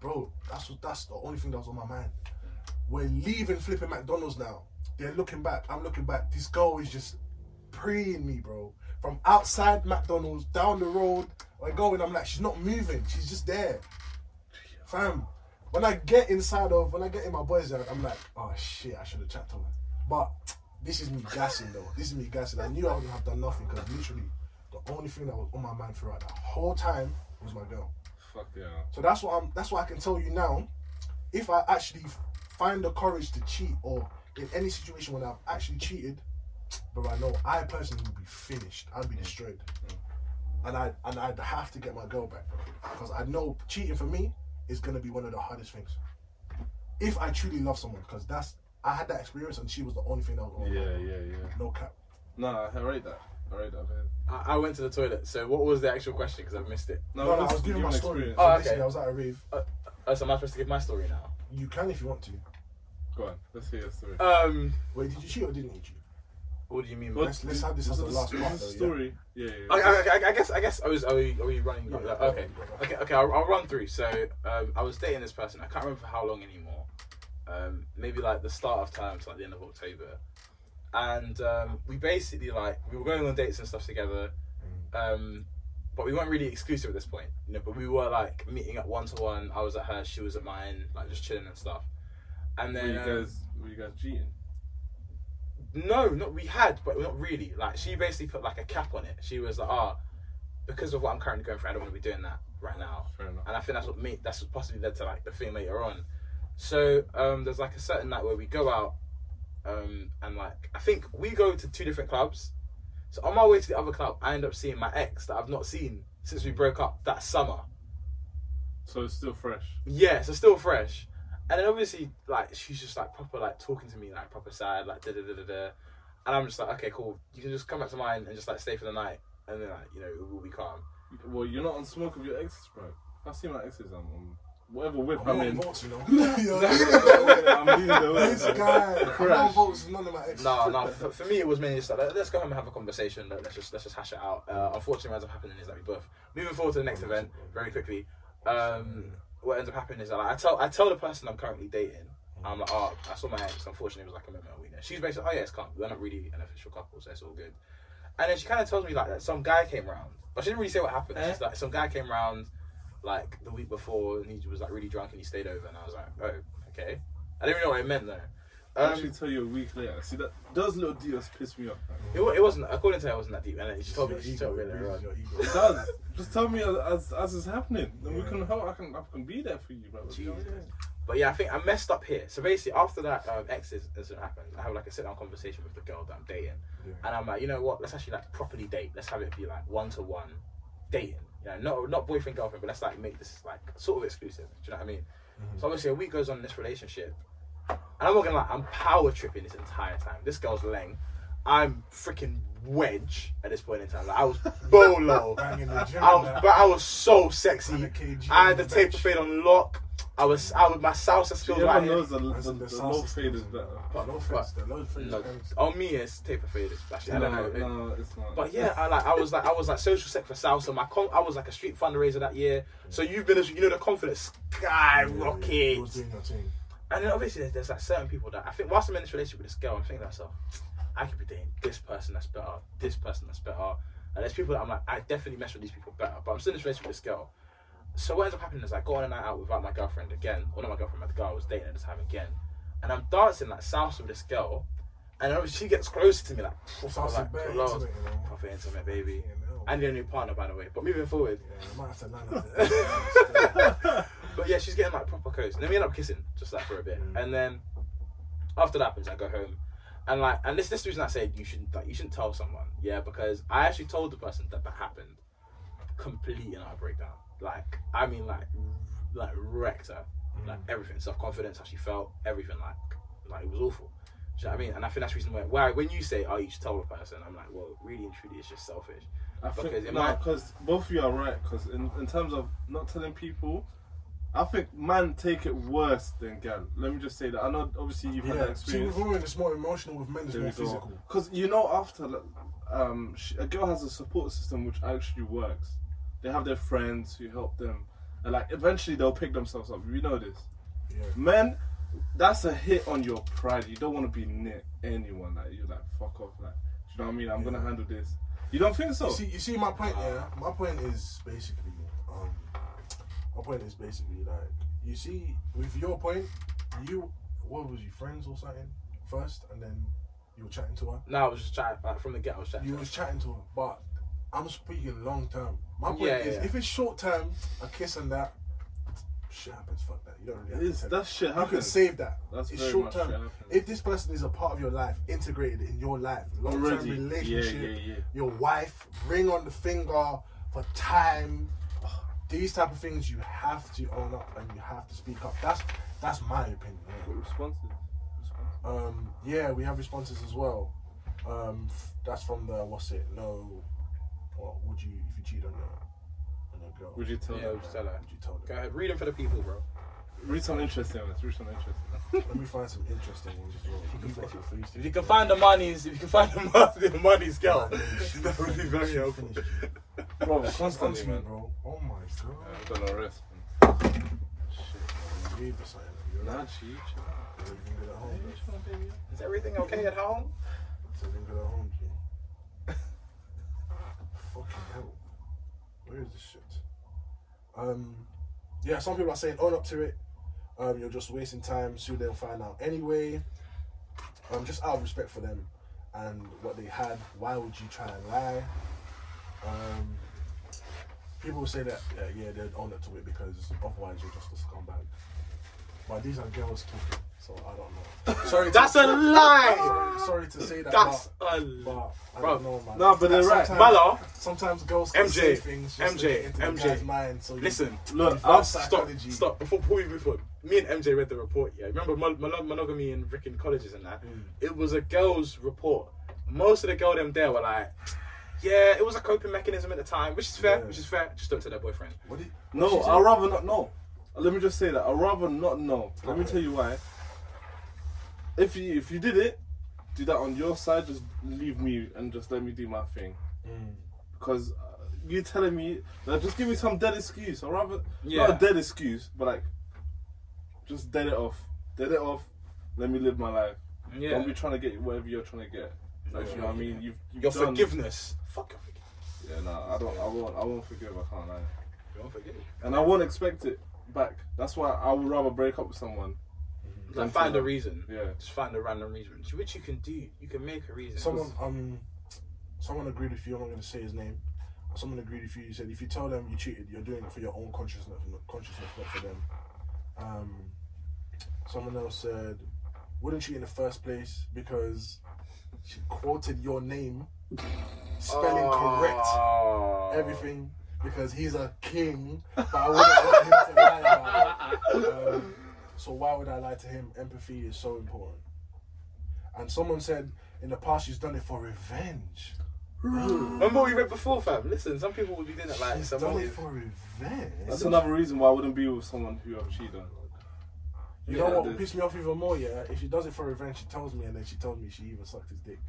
bro, that's what that's the only thing that was on my mind. We're leaving flipping McDonald's now. They're looking back. I'm looking back. This girl is just preying me, bro. From outside McDonald's down the road, we're going. I'm like, she's not moving. She's just there, fam. When I get inside of, when I get in my boys' yard, I'm like, oh shit, I should have chatted to her. But this is me gassing though. This is me gassing. I knew I wouldn't have done nothing because literally the only thing that was on my mind throughout that whole time was my girl. Fuck yeah. So that's what I'm. That's what I can tell you now. If I actually find the courage to cheat, or in any situation when I've actually cheated, but I know I personally would be finished. I'd be mm. destroyed, mm. and I and I'd have to get my girl back because I know cheating for me is gonna be one of the hardest things. If I truly love someone, because that's I had that experience and she was the only thing that was on my Yeah, yeah, yeah. No cap. Nah, I rate that. I rate that, man. I, I went to the toilet. So what was the actual question? Because I've missed it. No, no, I was giving my story. experience. So Oh, okay. I was at a rave. Oh, so am I supposed to give my story now? You can if you want to. Go on. Let's hear your story. Um, Wait, did you cheat or didn't you cheat? What do you mean? Let's- let's have this as was the last was part, though, story. Yeah, yeah. I, yeah. I, I, I guess I guess I was are we, are we running? Yeah, like, go okay, on, go on. okay, okay. I'll, I'll run through. So um, I was dating this person. I can't remember for how long anymore. Um, maybe like the start of term to like the end of October, and um, we basically like we were going on dates and stuff together. Um, but we weren't really exclusive at this point, you know. But we were like meeting up one to one. I was at her, she was at mine, like just chilling and stuff. And then Were then you um, guys, were you guys cheating? No, not we had, but not really. Like she basically put like a cap on it. She was like, "Ah, because of what I'm currently going through, I don't want to be doing that right now." And I think that's what made that's what possibly led to like the thing later on. So um, there's like a certain night where we go out, um, and like I think we go to two different clubs. So on my way to the other club, I end up seeing my ex that I've not seen since we broke up that summer. So it's still fresh. Yeah, so still fresh. And then obviously, like, she's just like proper, like, talking to me, like, proper sad, like, da da da da da. And I'm just like, okay, cool. You can just come back to mine and just, like, stay for the night. And then, like, you know, it will be calm. Well, you're not on smoke with your exes, bro. I see my exes. I'm, I'm whatever whip I'm I'm in. votes, you know. I'm leading the way. this guy, I'm on Crash. votes, none of my exes. No, no. For, for me, it was mainly just like, let's go home and have a conversation. Let- Let's just let's just hash it out. Uh, unfortunately, what ends up happening is that we both moving forward to the next event very quickly. Um, what ends up happening is that like, I tell I tell the person I'm currently dating. I'm like, oh, I saw my ex. Unfortunately, it was like a moment of weakness. She's basically, oh yeah, it's calm. We're not really an official couple, so it's all good. And then she kind of tells me like that some guy came round, but she didn't really say what happened. She's eh? like, some guy came round like the week before, and he was like really drunk, and he stayed over, and I was like, oh, okay. I didn't even know what it meant though. Um, actually tell you a week later. See that those little deals piss me off. It, it wasn't according to her. It wasn't that deep, and then she told me she told me later on. It does. Just tell me as as, it's happening, then we can help. I can I can be there for you, bro. You know what I'm Jesus. saying? But yeah, I think I messed up here. So basically, after that um, ex incident happened, I have like a sit down conversation with the girl that I'm dating, Yeah. and I'm like, you know what? Let's actually like properly date. Let's have it be like one to one dating. You know, not not boyfriend girlfriend, but let's like make this like sort of exclusive. Do you know what I mean? So obviously, a week goes on in this relationship, and I'm not gonna lie, I'm power tripping this entire time. This girl's leng. I'm freaking wedge at this point in time. Like, I was bolo. Banging the gym I was, but I was so sexy. 100 kg I had the the taper fade on lock. I was, I was my salsa skills Everyone right here. knows the, the, the, the the low fade is skills. better. But no offense, though. No offense. No, offense. on me it's taper fade. Actually, I don't no, know. no, it's not. But yeah, I like I was like I was like social sec for salsa. My con- I was like a street fundraiser that year. So you've been, as you know, the confidence You skyrocket. was doing your thing. And then obviously there's, there's like certain people that I think whilst I'm in this relationship with this girl, I'm thinking to myself, I could be dating this person that's better, this person that's better. And there's people that I'm like, I definitely mess with these people better. But I'm still in this relationship with this girl. So what ends up happening is I go on a night out without my girlfriend again, or not my girlfriend, but the girl I was dating at the time again. And I'm dancing like salsa with this girl. And then she gets closer to me like, Salsa like intimate, you know. intimate, baby. Yeah, no. And your new partner, by the way. But moving forward, Yeah, I might have to but yeah, she's getting like proper close. And then we end up kissing, just like for a bit. Mm. And then after that happens, I go home. And like, and this this is the reason I said you shouldn't like you shouldn't tell someone, yeah, because I actually told the person that that happened, complete and utter breakdown. Like, I mean, like, like wrecked her, mm. like everything, self confidence, how she felt, everything, like, Like it was awful. Do you know what I mean? And I think that's the reason why, why when you say, "Oh, you should tell the person," I'm like, well, really and truly, it's just selfish. I Because think it no, might- because both of you are right. Because in, in terms of not telling people, I think man take it worse than gal. Let me just say that. I know obviously you've had that Yeah, see, with women it's more emotional. With men it's There more physical. Because you know after like, um, sh a girl has a support system which actually works. They have their friends who help them, and like eventually they'll pick themselves up. You know this. Yeah. Men, that's a hit on your pride. You don't want to be near anyone. Like you're like fuck off. Like do you know what I mean? I'm gonna handle this. You don't think so? You see, you see my point. Yeah, my point is basically, um, my point is basically like, you see, with your point, you what was you friends or something first, and then you were chatting to her. No, I was just chatting like, from the get. I was chatting. You to was her. chatting to her, but I'm speaking long term. My point Yeah, is, yeah. if it's short term, a kiss and that, shit happens. Fuck that. You don't really have It's, to. tell that shit you can happens. save that. That's it's very short much term. shit happens. If this person is a part of your life, integrated in your life, long term Already. relationship, Yeah, yeah, yeah. your wife, ring on the finger for time. These type of things you have to own up and you have to speak up. That's that's my opinion. yeah. Responses? Responses. Um, yeah, we have responses as well. Um, f- that's from the what's it? No, what would you if you cheat on your on your girl? Would you tell Yeah, them? we'll just tell her. Would you tell Go them? ahead, read them for the people, bro. Read some interesting ones. Read some interesting. Let me find some interesting ones as well. You can flex. If you can find the monies, if you can find the money, the money's girl, that would be very She helpful. Bro, constantly, man. bro. Oh my god. I'm gonna rest, man. You read the sign. You're Nah, not. G, Everything good at home. bro. Is everything okay at home? Everything good at home, G. Fucking hell. Where is this shit? Um, yeah, some people are saying own up to it. Um, you're just wasting time. Soon they'll find out anyway. Um, just out of respect for them and what they had. Why would you try and lie? Um, people will say that yeah, yeah, they'd own up to it because otherwise you're just a scumbag. But these are girls talking, so I don't know. Sorry, to- That's a lie. Sorry, sorry to say that. That's but, a but lie. I Bruv. don't know, man. No, but they're right. Sometimes- Sometimes girls can MJ, say things just MJ, get into the MJ. guy's mind. So you, listen. Look, reverse I'll Stop, stop. Before, before we move on, me and MJ read the report. Yeah, remember mon- mon- monogamy in freaking colleges and that. Mm. It was a girls' report. Most of the girl them there were like, yeah, it was a coping mechanism at the time, which is fair. Yeah. Which is fair. Just don't tell their boyfriend. What did, No, what I'd rather not know. Let me just say that. I'd rather not know. Let me tell you why. If you if you did it, do that on your side. Just leave me and just let me do my thing. Mm. Because uh, you telling me, like, just give me some dead excuse. I'd rather Yeah. not a dead excuse, but like, just dead it off. Dead it off. Let me live my life. Yeah. Don't be trying to get whatever you're trying to get. Like, you know what I mean? You've, you've Your done- forgiveness. Fuck your forgiveness. Yeah, no, I don't. I won't. I won't forgive. I can't lie. You don't forgive. And I won't expect it back. That's why I would rather break up with someone. Like, find a reason. Yeah. Just find a random reason, which you can do. You can make a reason. Someone um, someone agreed with you. I'm not going to say his name. Someone agreed with you. He said if you tell them you cheated, you're doing it for your own consciousness, not consciousness, not for them. Um, someone else said, wouldn't cheat in the first place because she quoted your name, spelling correct. Oh. everything because he's a king, but I wouldn't want him to lie about it. Um, so why would I lie to him? Empathy is so important. And someone said in the past she's done it for revenge. Remember what we read before, fam? Listen, some people would be doing it like She's some done it for revenge. That's another reason why I wouldn't be with someone who I've cheated on. You Yeah, know what it would piss me off even more? Yeah, if she does it for revenge, she tells me, and then she tells me she even sucked his dick.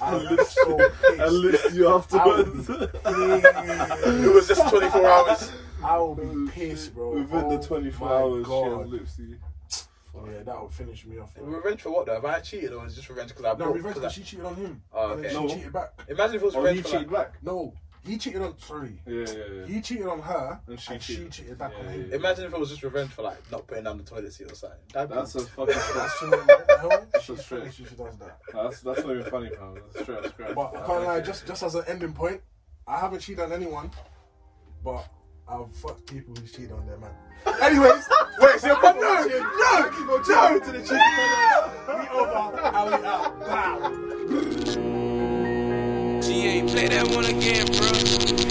I'm so I pissed. lift you afterwards. It was just 24 hours. I will be pissed, bro. Within Oh the 24 hours, she God. has lips you. Yeah, that would finish me off. bro. Revenge for what though? Have I cheated or is it just revenge because I No, brought? revenge 'cause because I- she cheated on him. Oh, And then okay. she cheated back. Imagine if it was Or revenge you for cheated like, back. No, he cheated on. Sorry, Yeah, yeah, yeah. he cheated on her, And and she she, cheated. cheated back Yeah, on him. yeah, Imagine if it was just revenge for like not putting down the toilet seat or something. That'd be- That's a fucking. That's too what the hell? That's She's a stretch. she does that. That's that's not even funny, fam. That's straight up scratch. But I can't lie, just just as an ending point, I haven't cheated on anyone, but I've fucked people who cheated on their man. Anyways, Wait, so but no, no, no, no to the cheating We over, and we out. Wow. She ain't play that one again, bro.